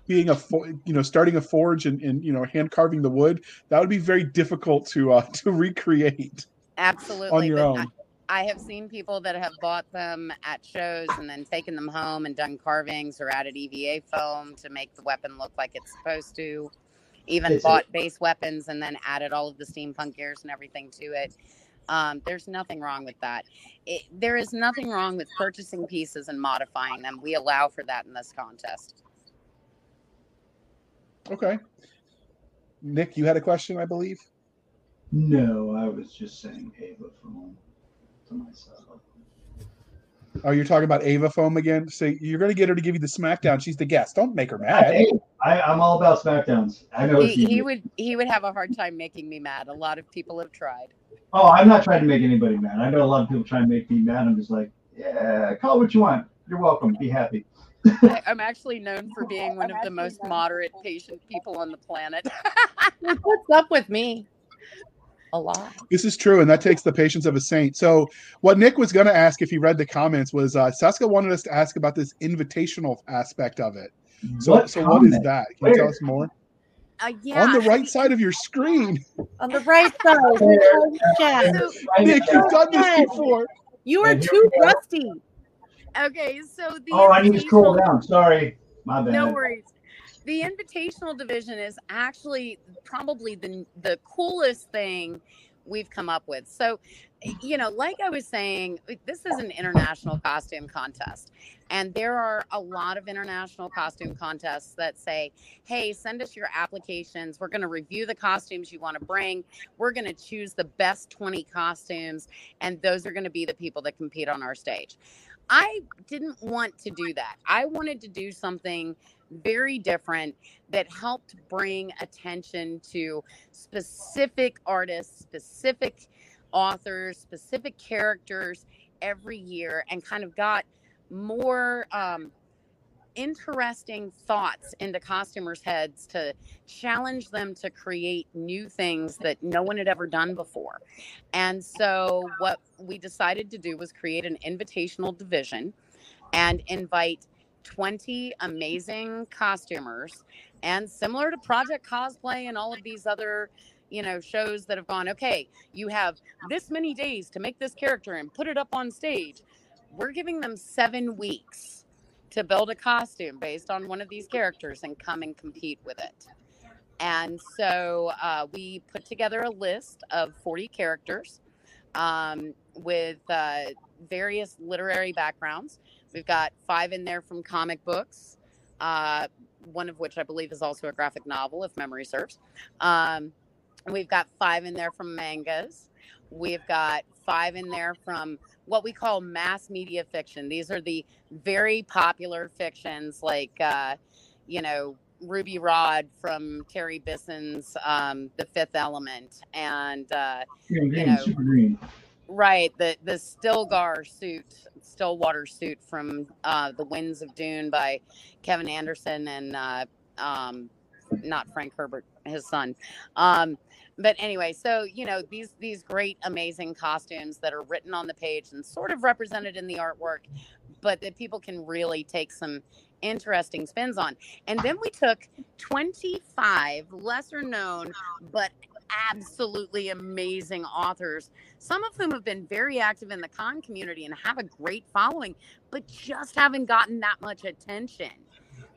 being a fo- you know starting a forge and, and you know hand carving the wood. That would be very difficult to uh, to recreate absolutely on your own. I, I have seen people that have bought them at shows and then taken them home and done carvings or added EVA foam to make the weapon look like it's supposed to. Even Is it- bought base weapons and then added all of the steampunk gears and everything to it. Um, there's nothing wrong with that. It, there is nothing wrong with purchasing pieces and modifying them. We allow for that in this contest. Okay, Nick, you had a question, I believe. No, I was just saying Ava phone to myself. Oh, you're talking about Ava foam again. So you're going to get her to give you the smackdown. She's the guest. Don't make her mad. Hey, I, I'm all about Smackdowns. I know He, he would he would have a hard time making me mad. A lot of people have tried. Oh, I'm not trying to make anybody mad. I know a lot of people try and make me mad. I'm just like, yeah, call it what you want. You're welcome. Be happy. I, I'm actually known for being one of the most moderate, patient people on the planet. What's up with me? A lot. This is true, and that takes the patience of a saint. So, what Nick was going to ask if he read the comments was uh, Cisca wanted us to ask about this invitational aspect of it. So, What so what is that? Can you tell us more? Uh, yeah, On the right side of your screen, On the right side. There. Chat. So, Nick. You've done this before. You are too we rusty. okay, so the Oh, I need to scroll down. Sorry. My bad. No worries. The invitational division is actually probably the the coolest thing we've come up with. So, you know, like I was saying, this is an international costume contest. And there are a lot of international costume contests that say, hey, send us your applications. We're going to review the costumes you want to bring. We're going to choose the best 20 costumes, and those are going to be the people that compete on our stage. I didn't want to do that. I wanted to do something very different that helped bring attention to specific artists, specific authors, specific characters every year and kind of got more um, interesting thoughts into costumers' heads to challenge them to create new things that no one had ever done before. And so, what we decided to do was create an invitational division and invite 20 amazing costumers. And similar to Project Cosplay and all of these other, you know, shows that have gone, okay, you have this many days to make this character and put it up on stage. We're giving them seven weeks to build a costume based on one of these characters and come and compete with it. And so uh, we put together a list of 40 characters um, with uh, various literary backgrounds. We've got five in there from comic books, uh, one of which I believe is also a graphic novel, if memory serves. Um, we've got five in there from mangas. We've got five in there from what we call mass media fiction. These are the very popular fictions like, uh, you know, Ruby Rhod from Terry Bisson's um, The Fifth Element and uh, Green, green, know. Right, the the Stilgar suit, Stillwater suit from uh, the Winds of Dune by Kevin Anderson and uh, um, not Frank Herbert his son. Um, but anyway, so you know these these great, amazing costumes that are written on the page and sort of represented in the artwork, but that people can really take some interesting spins on. And then we took 25 lesser known but absolutely amazing authors, some of whom have been very active in the con community and have a great following, but just haven't gotten that much attention.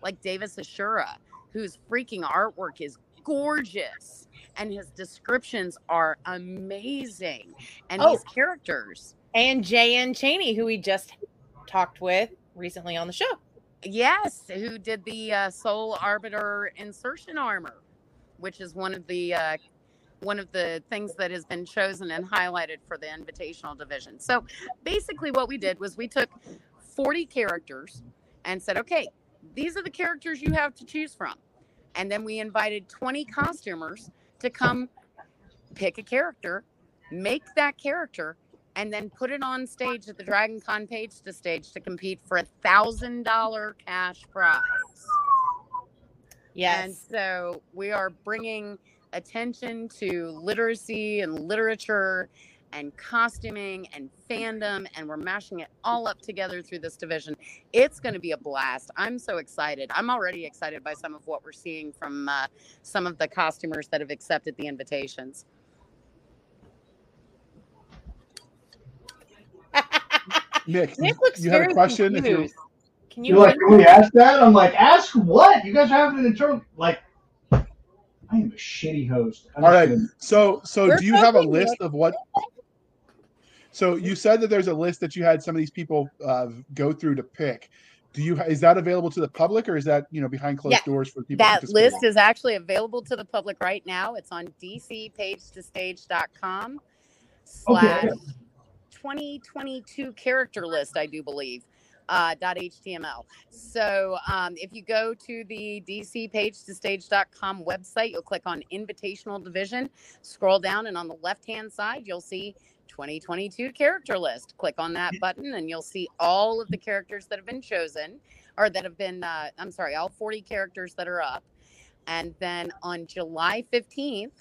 Like Davis Ashura, whose freaking artwork is gorgeous and his descriptions are amazing. And Oh. these characters, And J.N. Cheney, who we just talked with recently on the show. yes, who did the uh, Soul Arbiter insertion armor, which is one of the uh, one of the things that has been chosen and highlighted for the invitational division. So basically, what we did was we took 40 characters and said, okay, these are the characters you have to choose from. And then we invited 20 costumers to come pick a character, make that character, and then put it on stage at the Dragon Con page to stage to compete for a thousand dollar cash prize. Yes. And so we are bringing attention to literacy and literature and costuming and fandom, and we're mashing it all up together through this division. It's going to be a blast. I'm so excited. I'm already excited by some of what we're seeing from uh, some of the costumers that have accepted the invitations. Nick, Nick looks you had a question? If you. Can you You're like, can we ask that? I'm like, ask what? You guys are having an internal like. I am a shitty host. All right. Understood. So, so We're do you have a list of what? So you said that there's a list that you had some of these people uh, go through to pick. Do you is that available to the public or is that you know behind closed Yeah, doors for people? That participating? list is actually available to the public right now. It's on dcpagetostage.com slash 2022 character list, I do believe. Uh, .html. So um, if you go to the dcpagetostage.com website, you'll click on Invitational Division, scroll down, and on the left hand side, you'll see 2022 character list. Click on that button, and you'll see all of the characters that have been chosen, or that have been, uh, I'm sorry, all 40 characters that are up. And then on July 15th,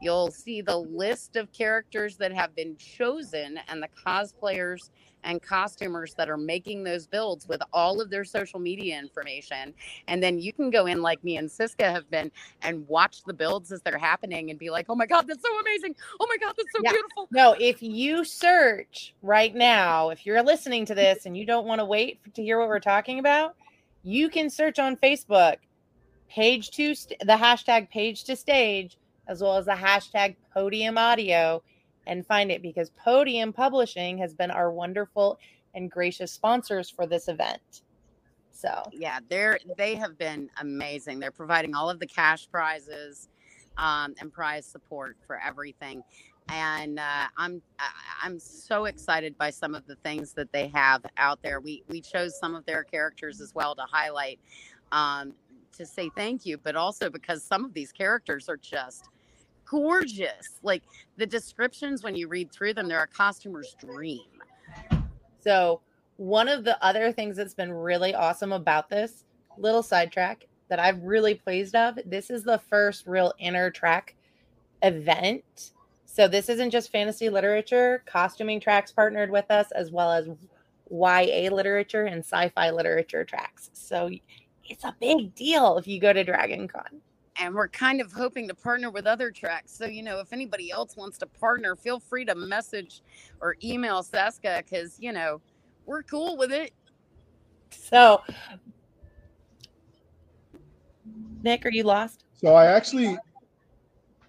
you'll see the list of characters that have been chosen and the cosplayers and costumers that are making those builds with all of their social media information. And then you can go in like me and Cisca have been and watch the builds as they're happening and be like, oh my God, that's so amazing. Oh my God, that's so Yeah. beautiful. No, if you search right now, if you're listening to this and you don't want to wait to hear what we're talking about, you can search on Facebook, page to st- the hashtag page to stage, as well as the hashtag podium audio, and find it because Podium Publishing has been our wonderful and gracious sponsors for this event. So, yeah they're they have been amazing. They're providing all of the cash prizes um, and prize support for everything. And uh, i'm i'm so excited by some of the things that they have out there. We we chose some of their characters as well to highlight um, to say thank you but also because some of these characters are just gorgeous like the descriptions when you read through them they're a costumer's dream So, one of the other things that's been really awesome about this little sidetrack that I've really pleased of, this is the first real inner track event. So, this isn't just fantasy literature, costuming tracks partnered with us, as well as YA literature and sci fi literature tracks. So, it's a big deal if you go to Dragon Con. And we're kind of hoping to partner with other tracks. So, you know, if anybody else wants to partner, feel free to message or email Cisca because, you know, we're cool with it. So, Nick, are you lost? So I actually,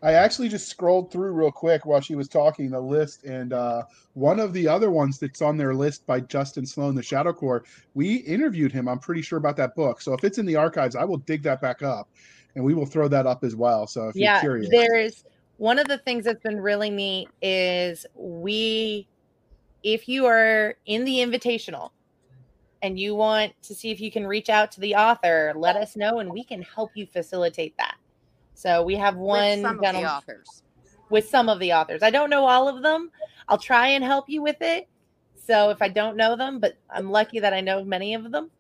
I actually just scrolled through real quick while she was talking the list, and uh, one of the other ones that's on their list by Justin Sloan, the Shadow Corps, we interviewed him. I'm pretty sure about that book. So if it's in the archives, I will dig that back up, and we will throw that up as well. So if yeah, you're curious, there's one of the things that's been really neat is we, if you are in the invitational and you want to see if you can reach out to the author, let us know and we can help you facilitate that. So we have one with some of the authors. with some of the authors. I don't know all of them. I'll try and help you with it. So if I don't know them, but I'm lucky that I know many of them.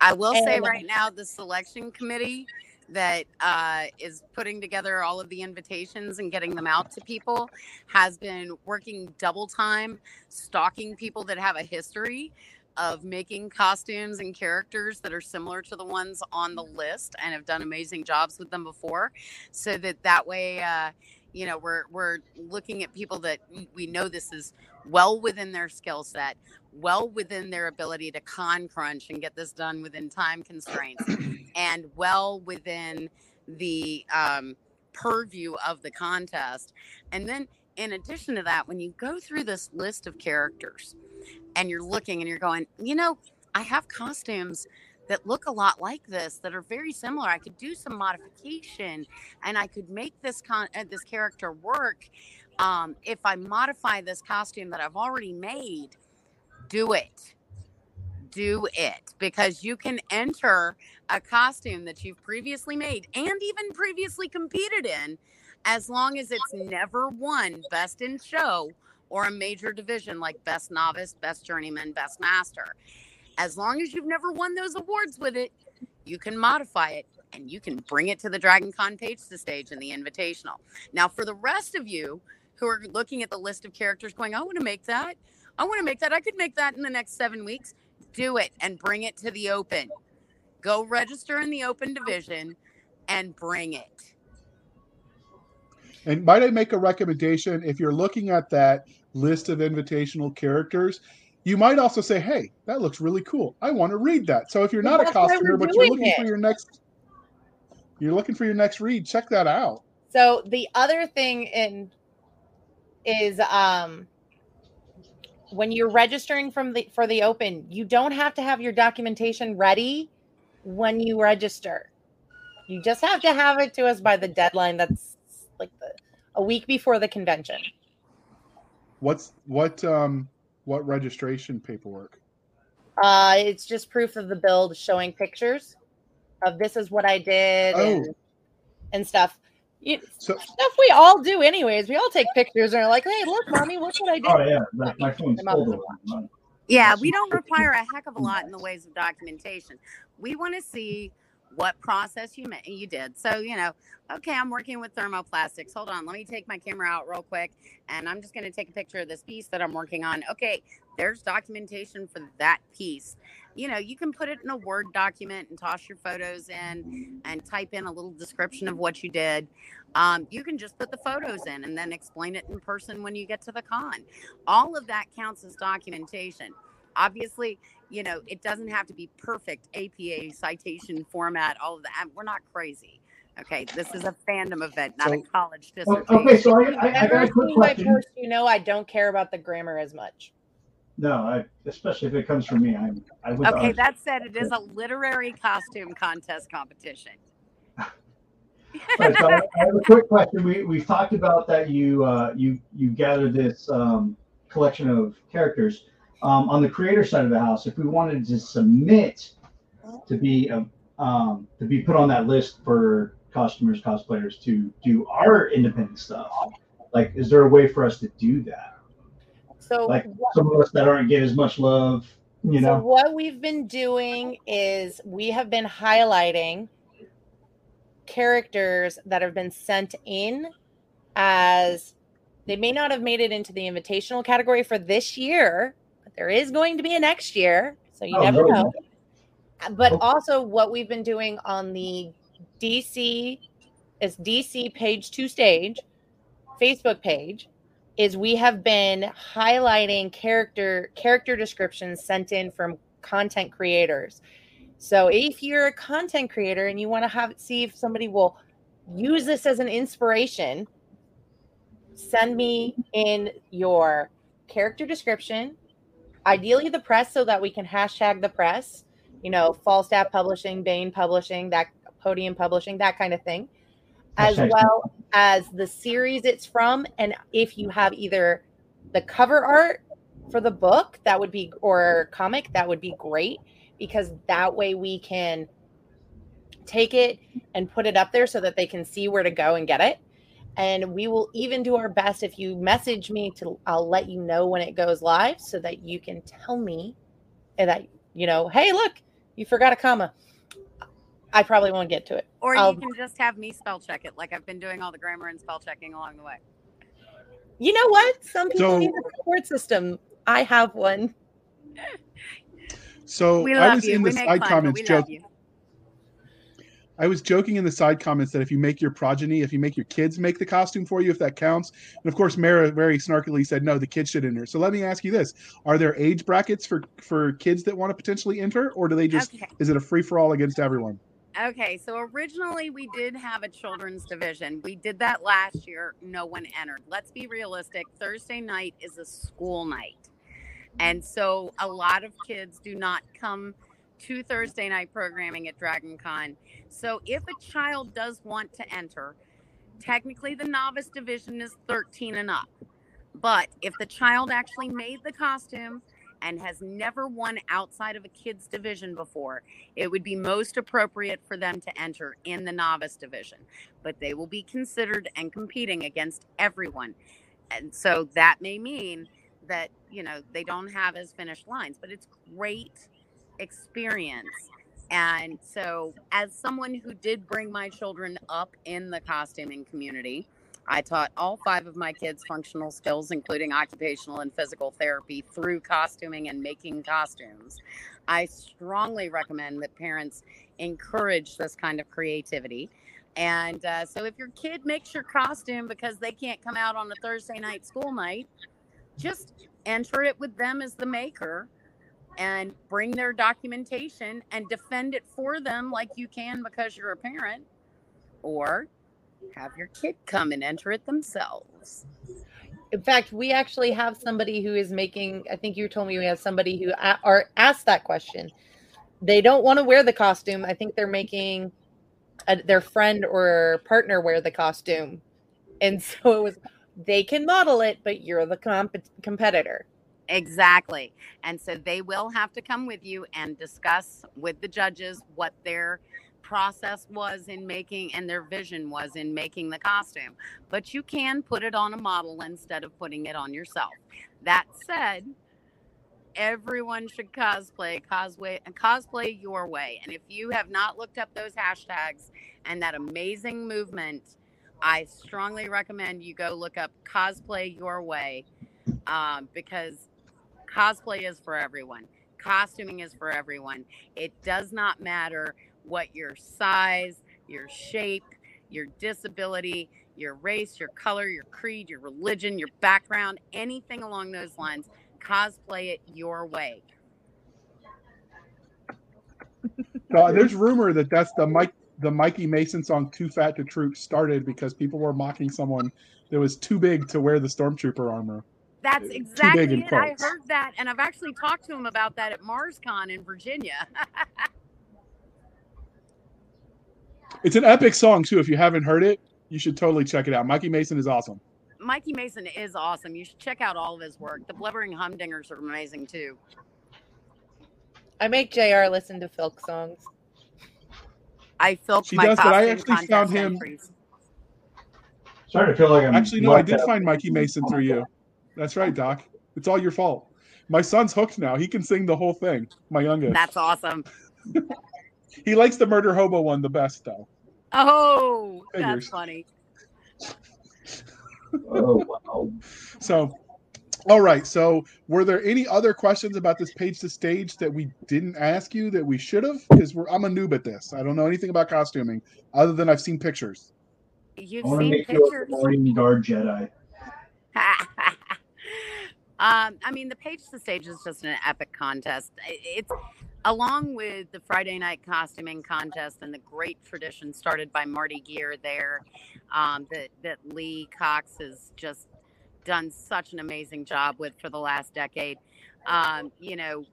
I will say right now, the selection committee that uh, is putting together all of the invitations and getting them out to people has been working double time, stalking people that have a history of making costumes and characters that are similar to the ones on the list and have done amazing jobs with them before. So that that way uh, you know we're we're looking at people that we know this is well within their skill set well within their ability to con crunch and get this done within time constraints and well within the um, purview of the contest and then in addition to that when you go through this list of characters and you're looking and you're going, you know, I have costumes that look a lot like this that are very similar. I could do some modification and I could make this con uh, this character work um, if I modify this costume that I've already made. Do it. Do it because you can enter a costume that you've previously made and even previously competed in as long as it's never won best in show or a major division like Best Novice, Best Journeyman, Best Master. As long as you've never won those awards with it, you can modify it and you can bring it to the Dragon Con page to stage in the invitational. Now, for the rest of you who are looking at the list of characters going, I want to make that. I want to make that. I could make that in the next seven weeks. Do it and bring it to the open. Go register in the open division and bring it. And might I make a recommendation? If you're looking at that list of invitational characters, you might also say, "Hey, that looks really cool. I want to read that." So if you're not a costumer, but you're looking it. for your next, you're looking for your next read, check that out. So the other thing in is um when you're registering from the for the open, you don't have to have your documentation ready when you register. You just have to have it to us by the deadline that's like the, a week before the convention. What's what um what registration paperwork? Uh it's just proof of the build showing pictures of this is what I did oh. and, and stuff. You, so, stuff we all do anyways. We all take pictures and are like, hey, look, mommy, what should I do? Oh yeah, my, my phone's full. Yeah, we don't require a heck of a lot in the ways of documentation. We want to see what process you made you did. So, you know, okay, I'm working with thermoplastics. Hold on, let me take my camera out real quick and I'm just going to take a picture of this piece that I'm working on. Okay, there's documentation for that piece. You know, you can put it in a Word document and toss your photos in and type in a little description of what you did. Um, you can just put the photos in and then explain it in person when you get to the con. All of that counts as documentation. Obviously, you know, it doesn't have to be perfect APA citation format, all of that. We're not crazy. Okay, this is a fandom event, not so, a college dissertation. Okay, so I, I, I got a quick question. you know, I don't care about the grammar as much. No, I, especially if it comes from me, I'm. I would. Okay, that said, it is a literary costume contest competition. right, so I, have a quick question. We we've talked about that you uh, you you gathered this um, collection of characters um, on the creator side of the house, if we wanted to submit to be a, um, to be put on that list for costumers, cosplayers to do our independent stuff, like, is there a way for us to do that? So, like what, some of us that aren't getting as much love, you know. So what we've been doing is we have been highlighting characters that have been sent in as they may not have made it into the invitational category for this year but there is going to be a next year, so you oh, never no. know. But oh. also, what we've been doing on the DC is DC page two stage Facebook page is we have been highlighting character character descriptions sent in from content creators. So if you're a content creator and you want to have see if somebody will use this as an inspiration, send me in your character description, ideally the press so that we can hashtag the press, you know, Falstaff Publishing, Baen Publishing, that Podium Publishing, that kind of thing, as well as the series it's from. And if you have either the cover art for the book, that would be, or comic, that would be great because that way we can take it and put it up there so that they can see where to go and get it and we will even do our best if you message me to i'll let you know when it goes live so that you can tell me that you know hey look you forgot a comma I probably won't get to it. Or I'll- you um, can just have me spell check it, like I've been doing all the grammar and spell checking along the way. You know what? Some people So- need a support system. I have one. So I was you. in We the make side fun, comments we joking. I was joking in the side comments that if you make your progeny, if you make your kids make the costume for you, if that counts. And of course, Mera very snarkily said, no, the kids should enter. So let me ask you this. Are there age brackets for, for kids that want to potentially enter? Or do they just, Okay. is it a free for all against everyone? Okay, so originally we did have a children's division. We did that last year. No one entered. Let's be realistic. Thursday night is a school night. And so a lot of kids do not come to Thursday night programming at Dragon Con. So if a child does want to enter, technically the novice division is 13 and up. But if the child actually made the costume and has never won outside of a kids division before, it would be most appropriate for them to enter in the novice division. But they will be considered and competing against everyone. And so that may mean that, you know, they don't have as finished lines, but it's great experience. And so, as someone who did bring my children up in the costuming community, I taught all five of my kids functional skills, including occupational and physical therapy, through costuming and making costumes. I strongly recommend that parents encourage this kind of creativity. And uh, so, if your kid makes your costume because they can't come out on a Thursday night school night, just enter it with them as the maker and bring their documentation and defend it for them like you can because you're a parent. Or have your kid come and enter it themselves. In fact, we actually have somebody who is making. I think you told me we have somebody who a- are asked that question. They don't want to wear the costume. I think they're making a, their friend or partner wear the costume, and so it was. They can model it, but you're the comp- competitor. Exactly. And so they will have to come with you and discuss with the judges what their process was in making and their vision was in making the costume. But you can put it on a model instead of putting it on yourself. That said, everyone should cosplay cosplay cosplay your way. And if you have not looked up those hashtags and that amazing movement, I strongly recommend you go look up cosplay your way um, because cosplay is for everyone. Costuming is for everyone. It does not matter what your size, your shape, your disability, your race, your color, your creed, your religion, your background, anything along those lines. Cosplay it your way. Uh, there's rumor that that's the Mike, the Mikey Mason song "Too Fat to Troop" started because people were mocking someone that was too big to wear the stormtrooper armor. That's exactly it. I heard that, and I've actually talked to him about that at MarsCon in Virginia. It's an epic song too. If you haven't heard it, you should totally check it out. Mikey Mason is awesome. Mikey Mason is awesome. You should check out all of his work. The Blubbering Humdingers are amazing too. I make Jr. listen to folk songs. I filked She my does, but I actually found him- entries. Starting to feel like I'm Actually, no, I did out. find Mikey Mason through you. That's right, Doc. It's all your fault. My son's hooked now. He can sing the whole thing. My youngest. That's awesome. He likes the murder hobo one the best though. Oh, Figures. that's funny. Oh wow. So, all right. So, were there any other questions about this page to stage that we didn't ask you that we should have? Because I'm a noob at this. I don't know anything about costuming other than I've seen pictures. You've I want to seen make you a pictures. Marine Guard Jedi. um, I mean, the page to stage is just an epic contest. It's along with the Friday night costuming contest and the great tradition started by Marty Gear there, um, that that Lee Cox has just done such an amazing job with for the last decade. Um, you know,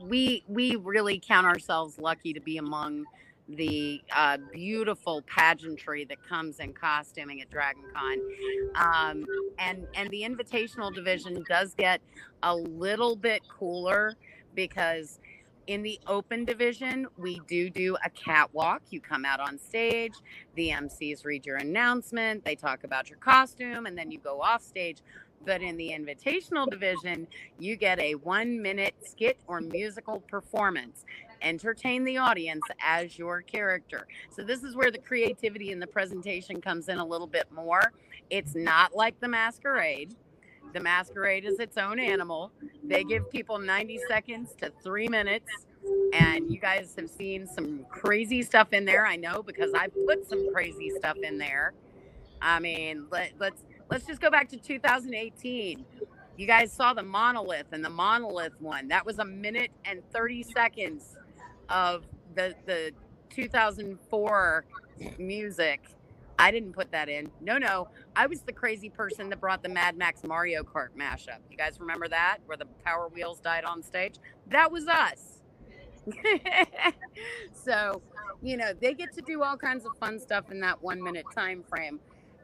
we we really count ourselves lucky to be among the uh, beautiful pageantry that comes in costuming at Dragon Con. Um, and and the invitational division does get a little bit cooler because in the open division we do do a catwalk you come out on stage the mcs read your announcement they talk about your costume and then you go off stage but in the invitational division you get a one minute skit or musical performance entertain the audience as your character. So this is where the creativity in the presentation comes in a little bit more. It's not like the masquerade. The masquerade is its own animal. They give people 90 seconds to three minutes. And you guys have seen some crazy stuff in there. I know because I've put some crazy stuff in there. I mean, let, let's let's just go back to 2018. You guys saw the monolith and the monolith one. That was a minute and 30 seconds of the the 2004 music. I didn't put that in. No, no. I was the crazy person that brought the Mad Max Mario Kart mashup. You guys remember that? Where the Power Wheels died on stage? That was us. so, you know, they get to do all kinds of fun stuff in that one minute time frame.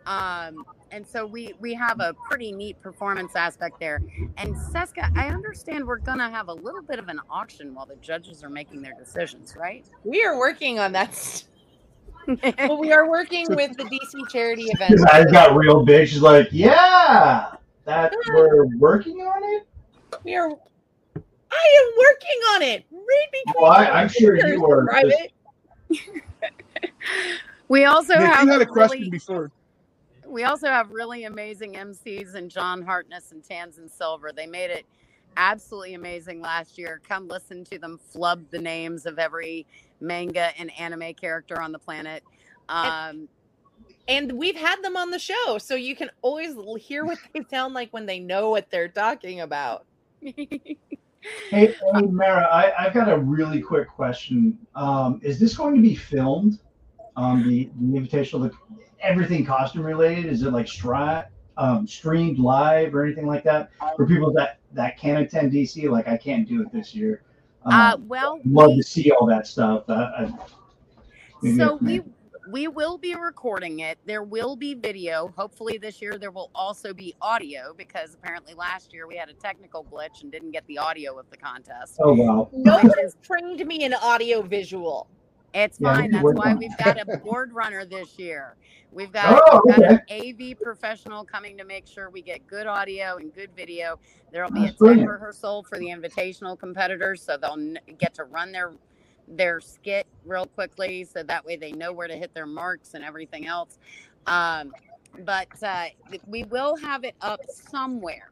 Um, and so we we have a pretty neat performance aspect there. And Cisca, I understand we're gonna have a little bit of an auction while the judges are making their decisions, right? We are working on that. well, we are working with the DC charity event. His eyes got real big. She's like, "Yeah, that we're working on it." We are. I am working on it. Read between. Well, I, I'm sure you were. Private. we also Nick, have you had a really- question before. we also have really amazing MCs and John Hartness and Tanzan Silver. They made it absolutely amazing last year. Come listen to them flub the names of every manga and anime character on the planet. Um, and we've had them on the show, so you can always hear what they sound like when they know what they're talking about. Hey, hey Mera, I, I've got a really quick question. Um, is this going to be filmed? Um, the, the invitational, the, everything costume related? Is it like stri- um, streamed live or anything like that for people that that can't attend DC? Like I can't do it this year. Um, uh, well, love we- to see all that stuff. I, I, so we we will be recording it there will be video hopefully this year there will also be audio because apparently last year we had a technical glitch and didn't get the audio of the contest Oh wow. No Which one is- trained me in audio visual. It's Yeah, fine. that's why on. we've got a board runner this year. We've got, Oh, we've got an av professional coming to make sure we get good audio and good video. There'll be a That's tech brilliant. rehearsal for the invitational competitors so they'll get to run their their skit real quickly so that way they know where to hit their marks and everything else. Um, but uh, we will have it up somewhere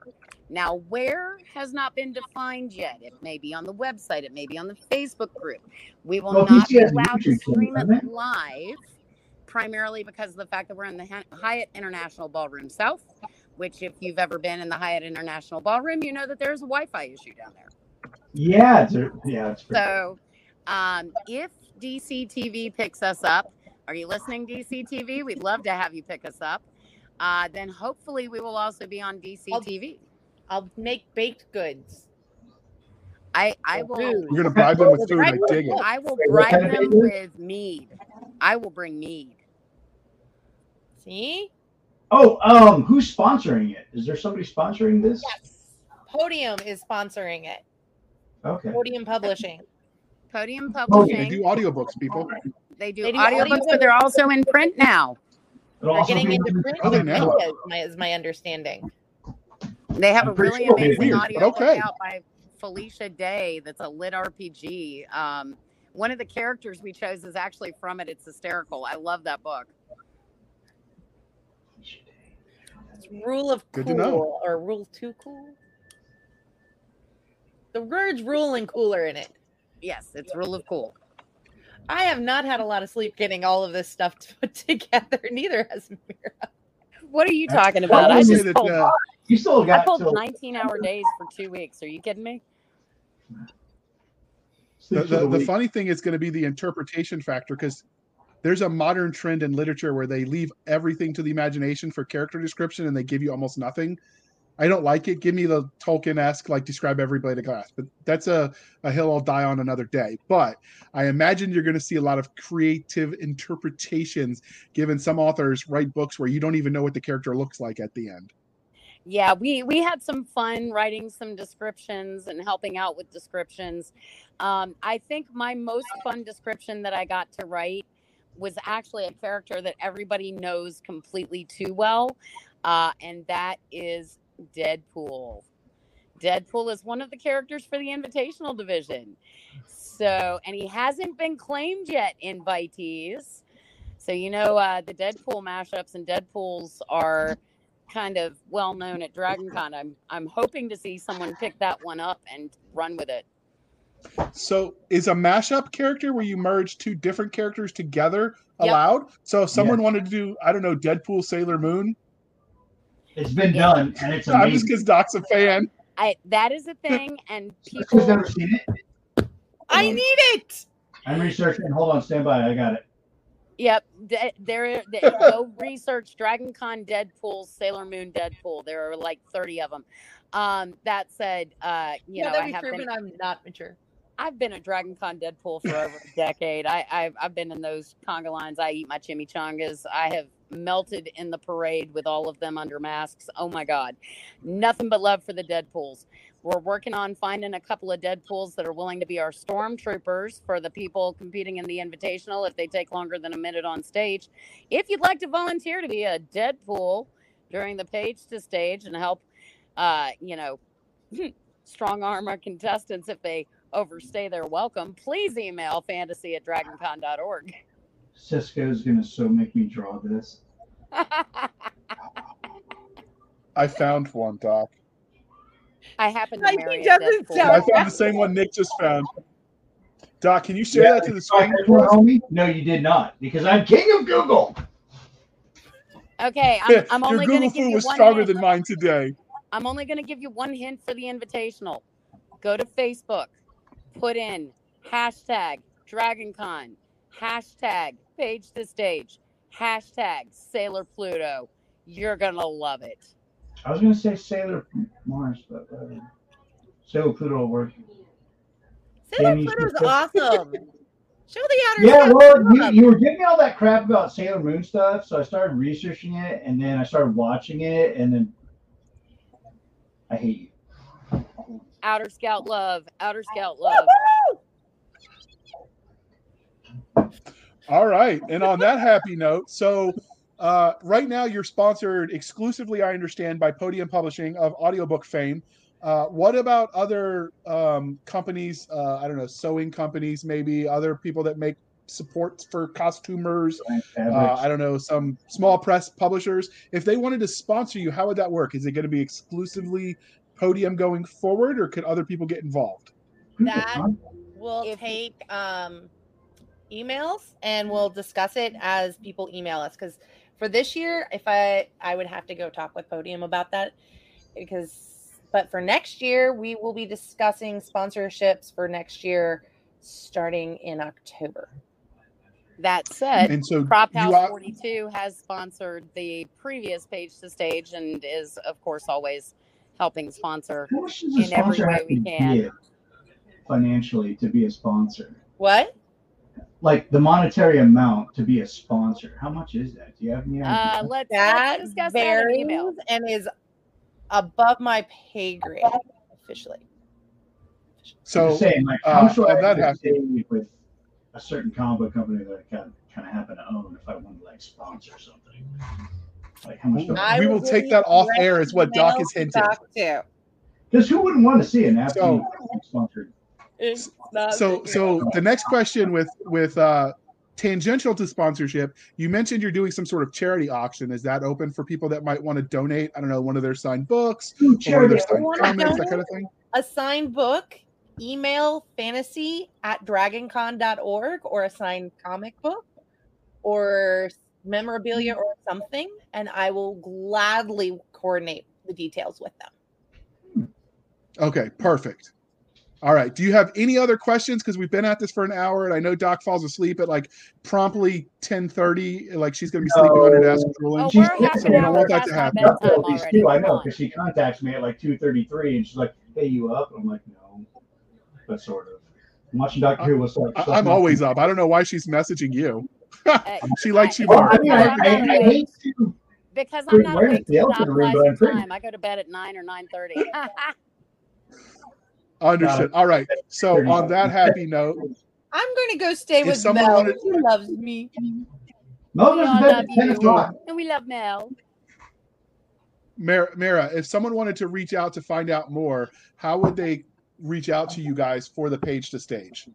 now where has not been defined yet it may be on the website it may be on the facebook group we will Well, not be DC has a allowed to stream it it? live primarily because of the fact that we're in the hyatt international ballroom south which if you've ever been in the hyatt international ballroom you know that there's a wi-fi issue down there Yeah, it's a, yeah, it's so, um, if DCTV picks us up, are you listening, DCTV? We'd love to have you pick us up. Uh, then hopefully we will also be on DC I'll- make baked goods. I I will You're gonna bribe them with food. I dig it. I will bribe them with mead. I will bring mead. See? Oh, um, who's sponsoring it? Is there somebody sponsoring this? Yes. Podium is sponsoring it. Okay. Podium Publishing. Podium Publishing. They Publishing. do audiobooks, people. They do, They do audiobooks, audiobooks. but they're also in print now. It'll They're getting into in- print Oh, they with know. manga, is my, is my understanding. They have I'm a really sure amazing weird, audio book okay. out by Felicia Day that's a lit RPG. Um, one of the characters we chose is actually from it. It's hysterical. I love that book. It's rule of Good to cool know. or rule too cool. The words rule and cooler in it. Yes, it's Rule of Cool. I have not had a lot of sleep getting all of this stuff put together. Neither has Mera. What are you talking about? I would say just that, pulled, uh, You still I got pulled till 19 hour days for two weeks. Are you kidding me? the, the, the funny thing is going to be the interpretation factor because there's a modern trend in literature where they leave everything to the imagination for character description and they give you almost nothing. I don't like it. Give me the Tolkien-esque, like describe every blade of glass. But that's a, a hill I'll die on another day. But I imagine you're going to see a lot of creative interpretations, given some authors write books where you don't even know what the character looks like at the end. Yeah, we we had some fun writing some descriptions and helping out with descriptions. Um, I think my most fun description that I got to write was actually a character that everybody knows completely too well, uh, and that is Deadpool. Deadpool is one of the characters for the Invitational division. So, and he hasn't been claimed yet, invitees. So, you know, uh, the Deadpool mashups and Deadpools are kind of well known at DragonCon. I'm I'm hoping to see someone pick that one up and run with it. So is a mashup character where you merge two different characters together Yep. allowed? So if someone wanted to do, I don't know, Deadpool, Sailor Moon. It's been Yeah. done, and it's I'm just amazing. because Doc's a fan. I that is a thing, and Who's people. never seen it? I Um, need it. I'm researching. Hold on, stand by. I got it. Yep, de- there. de- Go research Dragon Con Deadpool, Sailor Moon Deadpool. There are like thirty of them. Um, that said, uh, you yeah, know, I have proven been, I'm not mature. I've been a Dragon Con Deadpool for over a decade. I, I've, I've been in those conga lines. I eat my chimichangas. I have melted in the parade with all of them under masks. Oh my God. Nothing but love for the Deadpools. We're working on finding a couple of Deadpools that are willing to be our stormtroopers for the people competing in the Invitational if they take longer than a minute on stage. If you'd like to volunteer to be a Deadpool during the page to stage and help, uh, you know, strong arm our contestants if they overstay their welcome, please email fantasy at dragoncon.org. Cisca's gonna so make me draw this. I found one, Doc. I happen to Like, he marry a doesn't Deadpool. sound- I found the same one Nick just found. Doc, can you share that to the screen for us? No, you did not, because I'm king of Google. Okay, I'm, I'm Your only going to give foo you was one stronger hint. than mine today. I'm only going to give you one hint for the invitational. Go to Facebook, put in hashtag DragonCon, hashtag Page to Stage, hashtag Sailor Pluto. You're going to love it. I was gonna say Sailor Mars, but uh, Sailor Pluto will work. Sailor Danny's Pluto's the- awesome. Show the outer Yeah, well, you, you were giving me all that crap about Sailor Moon stuff, so I started researching it, and then I started watching it, and then I hate you. Outer Scout love, Outer Scout love. All right. And on that happy note, so uh, right now you're sponsored exclusively, I understand, by Podium Publishing of audiobook fame. Uh, what about other um, companies? Uh, I don't know, sewing companies, maybe other people that make supports for costumers. Uh, I don't know, some small press publishers. If they wanted to sponsor you, how would that work? Is it going to be exclusively Podium going forward, or could other people get involved? That we'll take um, emails and we'll discuss it as people email us. Because for this year, if I I would have to go talk with Podium about that because. But for next year, we will be discussing sponsorships for next year, starting in October. That said, And so Prop House are- 42 has sponsored the previous Page to Stage and is, of course, always helping sponsor. How much does a every sponsor way we can. financially to be a sponsor? What? Like the monetary amount to be a sponsor. How much is that? Do you have any Uh, let's, That let's discuss that in email. and is above my pay grade officially. I'm so saying, like, uh, how much do I on have that to half- with a certain comic book company that I kind of, kind of happen to own if I wanted to like sponsor something? Like, how much do I? I We will give take that off air is what Doc is hinting. to. Doc too. Because who wouldn't want to see an Apple So- sponsored? It's not so so the next question with with uh tangential to sponsorship you mentioned you're doing some sort of charity auction. Is that open for people that might want to donate i don't know one of their signed books Ooh, or one of charity. their signed wanna comics that kind of thing? a signed book, email fantasy at dragoncon.org or a signed comic book or memorabilia or something, and I will gladly coordinate the details with them. okay perfect all right do you have any other questions because we've been at this for an hour and i know doc falls asleep at like promptly 10:30 like she's going to be sleeping on her desk drooling Oh, She's- we're half so an we don't want that to happen. That's all already. too. I know because she contacts me at like two thirty three, and she's like, "Hey, you up?" I'm like, "No," but sort of. I'm watching Doctor Who. What's up? I- i'm always up i don't know why she's messaging you Uh, she likes you more I mean, I, I, I hate to. because I'm Pretty not rare awake at the to room, but I'm pretty- time. I go to bed at nine or nine thirty. understood all right so on that happy note I'm going to go stay with someone Mel. wanted- He loves me. Mo We goes all to bed love you. and we love Mel. Mera, Mera, if someone wanted to reach out to find out more, how would they reach out to you guys for the page to stage?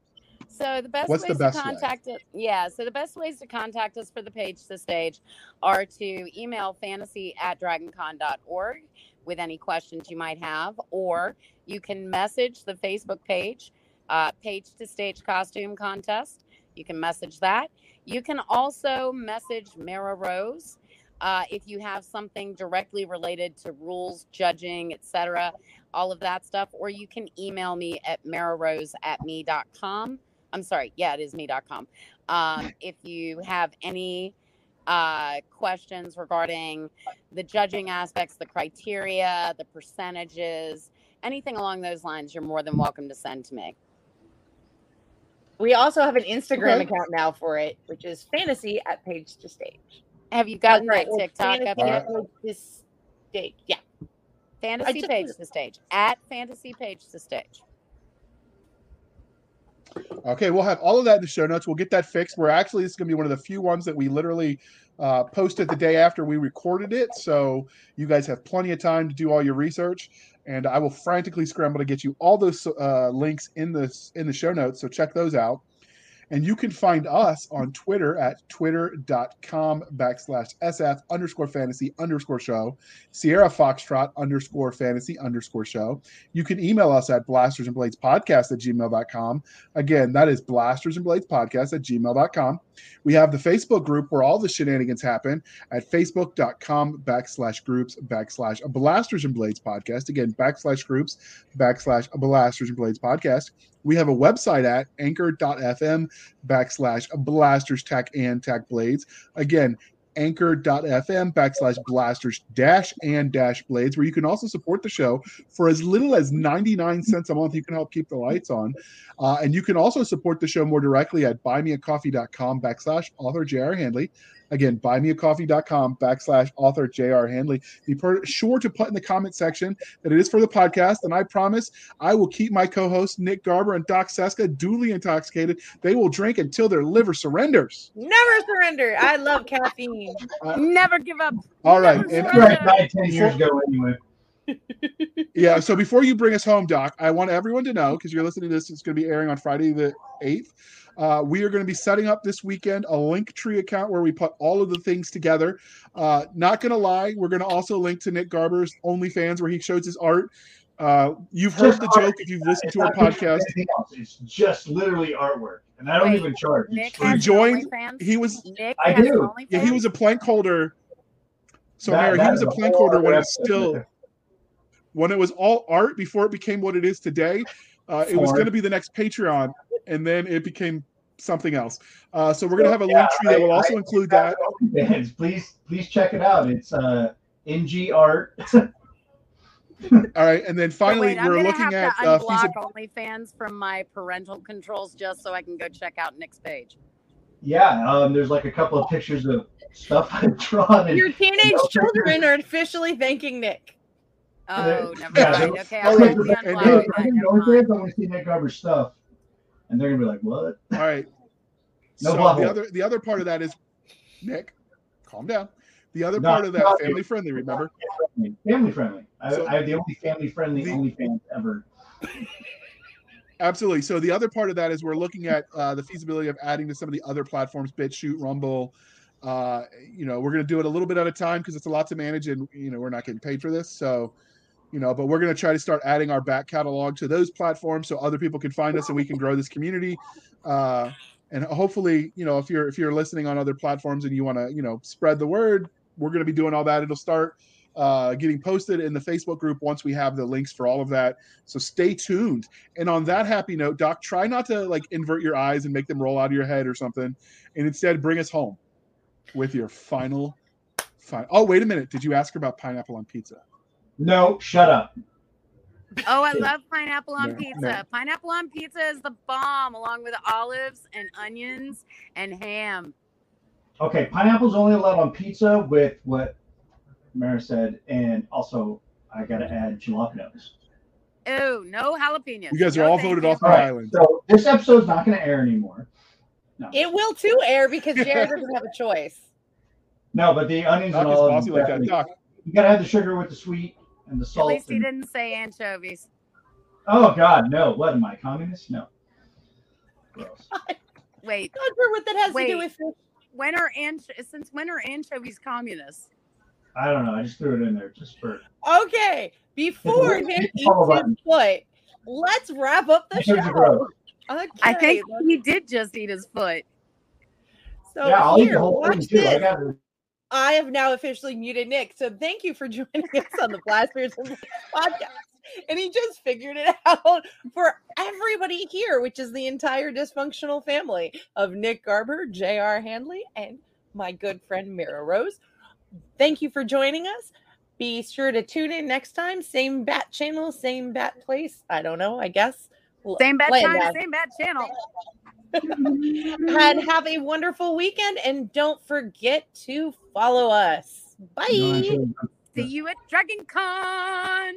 So the best What's the ways best to way? contact it, yeah. So the best ways to contact us for the page to stage are to email fantasy at dragoncon.org with any questions you might have, or you can message the Facebook page, uh, page to stage costume contest. You can message that. You can also message Mera Rose uh, if you have something directly related to rules, judging, etc., all of that stuff, or you can email me at merarose at me.com. I'm sorry, yeah, it is me.com. Um, if you have any uh, questions regarding the judging aspects, the criteria, the percentages, anything along those lines, you're more than welcome to send to me. We also have an Instagram Okay. account now for it, which is fantasy at page to stage. Have you gotten That's that right, it's TikTok up fantasy yet? at page to stage. Yeah. Fantasy just- page to stage at fantasy page to stage. Okay, we'll have all of that in the show notes. We'll get that fixed. We're actually this is going to be one of the few ones that we literally uh, posted the day after we recorded it, so you guys have plenty of time to do all your research. And I will frantically scramble to get you all those uh, links in this in the show notes. So check those out. And you can find us on Twitter at twitter.com backslash SF underscore fantasy underscore show, Sierra Foxtrot underscore fantasy underscore show. You can email us at blasters and blades podcast at gmail.com. Again, that is blasters and blades podcast at gmail.com. We have the Facebook group where all the shenanigans happen at facebook.com backslash groups backslash blasters and blades podcast. Again, backslash groups backslash blasters and blades podcast. We have a website at anchor.fm backslash blasters tack and tack blades. Again, anchor.fm backslash blasters dash and dash blades, where you can also support the show for as little as 99 cents a month. You can help keep the lights on. Uh, and you can also support the show more directly at buymeacoffee.com backslash author J.R. Handley. Again, buymeacoffee.com backslash author J.R. Handley. Be per- sure to put in the comment section that it is for the podcast. And I promise I will keep my co hosts, Nick Garber and Doc Cisca, duly intoxicated. They will drink until their liver surrenders. Never surrender. I love caffeine. Uh, Never give up. All right. And, right, died 10 years ago anyway. yeah. So before you bring us home, Doc, I want everyone to know because you're listening to this, it's going to be airing on Friday the 8th. Uh, we are going to be setting up this weekend a Linktree account where we put all of the things together. Uh, not going to lie, we're going to also link to Nick Garber's OnlyFans where he shows his art. Uh, you've heard Just the art. joke if you've listened It's to our not pictures of podcast. It's just literally artwork. And I don't Wait, even charge. Nick He has free. an joined- He was Nick I do. yeah, he was a plank holder. So That- Mary, he was a plank holder when other it's still when it was all art before it became what it is today. Uh, it was going to be the next Patreon, and then it became something else. Uh, so we're going to have a Yeah, link tree that will I- also I- include that. Fans, please, please check it out. It's uh, NG Art. All right, and then So finally, wait, I'm we're gonna looking have at to uh, unblock feasible. OnlyFans from my parental controls just so I can go check out Nick's page. Yeah, um, there's like a couple of pictures of stuff I've drawn. And Your teenage No pictures. children are officially thanking Nick. Oh, never Yeah, mind. they- Okay, I'll wait, have to and- unblock and- it. I then, know never. I want to see Nick Garber's stuff, and they're gonna be like, "What?" All right. No so bubble. the other the other part of that is Nick, calm down. The other No, part of that no, family friendly. Remember, Family friendly. I, So- I have the only family friendly The- OnlyFans ever. Absolutely. So the other part of that is we're looking at uh, the feasibility of adding to some of the other platforms, BitChute, Rumble. Uh, you know, we're going to do it a little bit at a time because it's a lot to manage, and you know, we're not getting paid for this. So, you know, but we're going to try to start adding our back catalog to those platforms so other people can find us and we can grow this community. Uh, and hopefully, you know, if you're if you're listening on other platforms and you want to, you know, spread the word, we're going to be doing all that. It'll start uh, getting posted in the Facebook group once we have the links for all of that. So stay tuned. And on that happy note, Doc, try not to like invert your eyes and make them roll out of your head or something, and instead bring us home with your final. Final. Oh, wait a minute. Did you ask her about pineapple on pizza? No, shut up. Oh, I love pineapple on No, pizza. no. Pineapple on pizza is the bomb, along with olives and onions and ham. Okay, pineapple's only allowed on pizza with what Mera said, and also I gotta add jalapenos. Oh, no jalapenos. You guys are No, all voted you. off the All right, island. so this episode's not gonna air anymore. No, It will too air because Jared doesn't have a choice. no, but the onions Doc and is all bossy like that. Doc, You gotta have the sugar with the sweet and the At salt. least he and- didn't say anchovies. Oh God, no! What am I, communist? No. Gross. Wait, Not sure what that has to do with fish. when are anch- since when are anchovies communist? I don't know. I just threw it in there just for. Okay, before Hit the Nick eats his foot, let's wrap up the show. Okay, I think he did just eat his foot. so yeah, I'll eat here, the whole thing watch too. I this. I have now officially muted Nick. So thank you for joining us on the Blasters podcast. And he just figured it out for everybody here, which is the entire dysfunctional family of Nick Garber, J.R. Handley, and my good friend Mera Rose. Thank you for joining us. Be sure to tune in next time. Same bat channel, same bat place. I don't know, I guess. Same Land time, same bad channel. and have a wonderful weekend. And don't forget to follow us. Bye. No, See you at Dragon Con.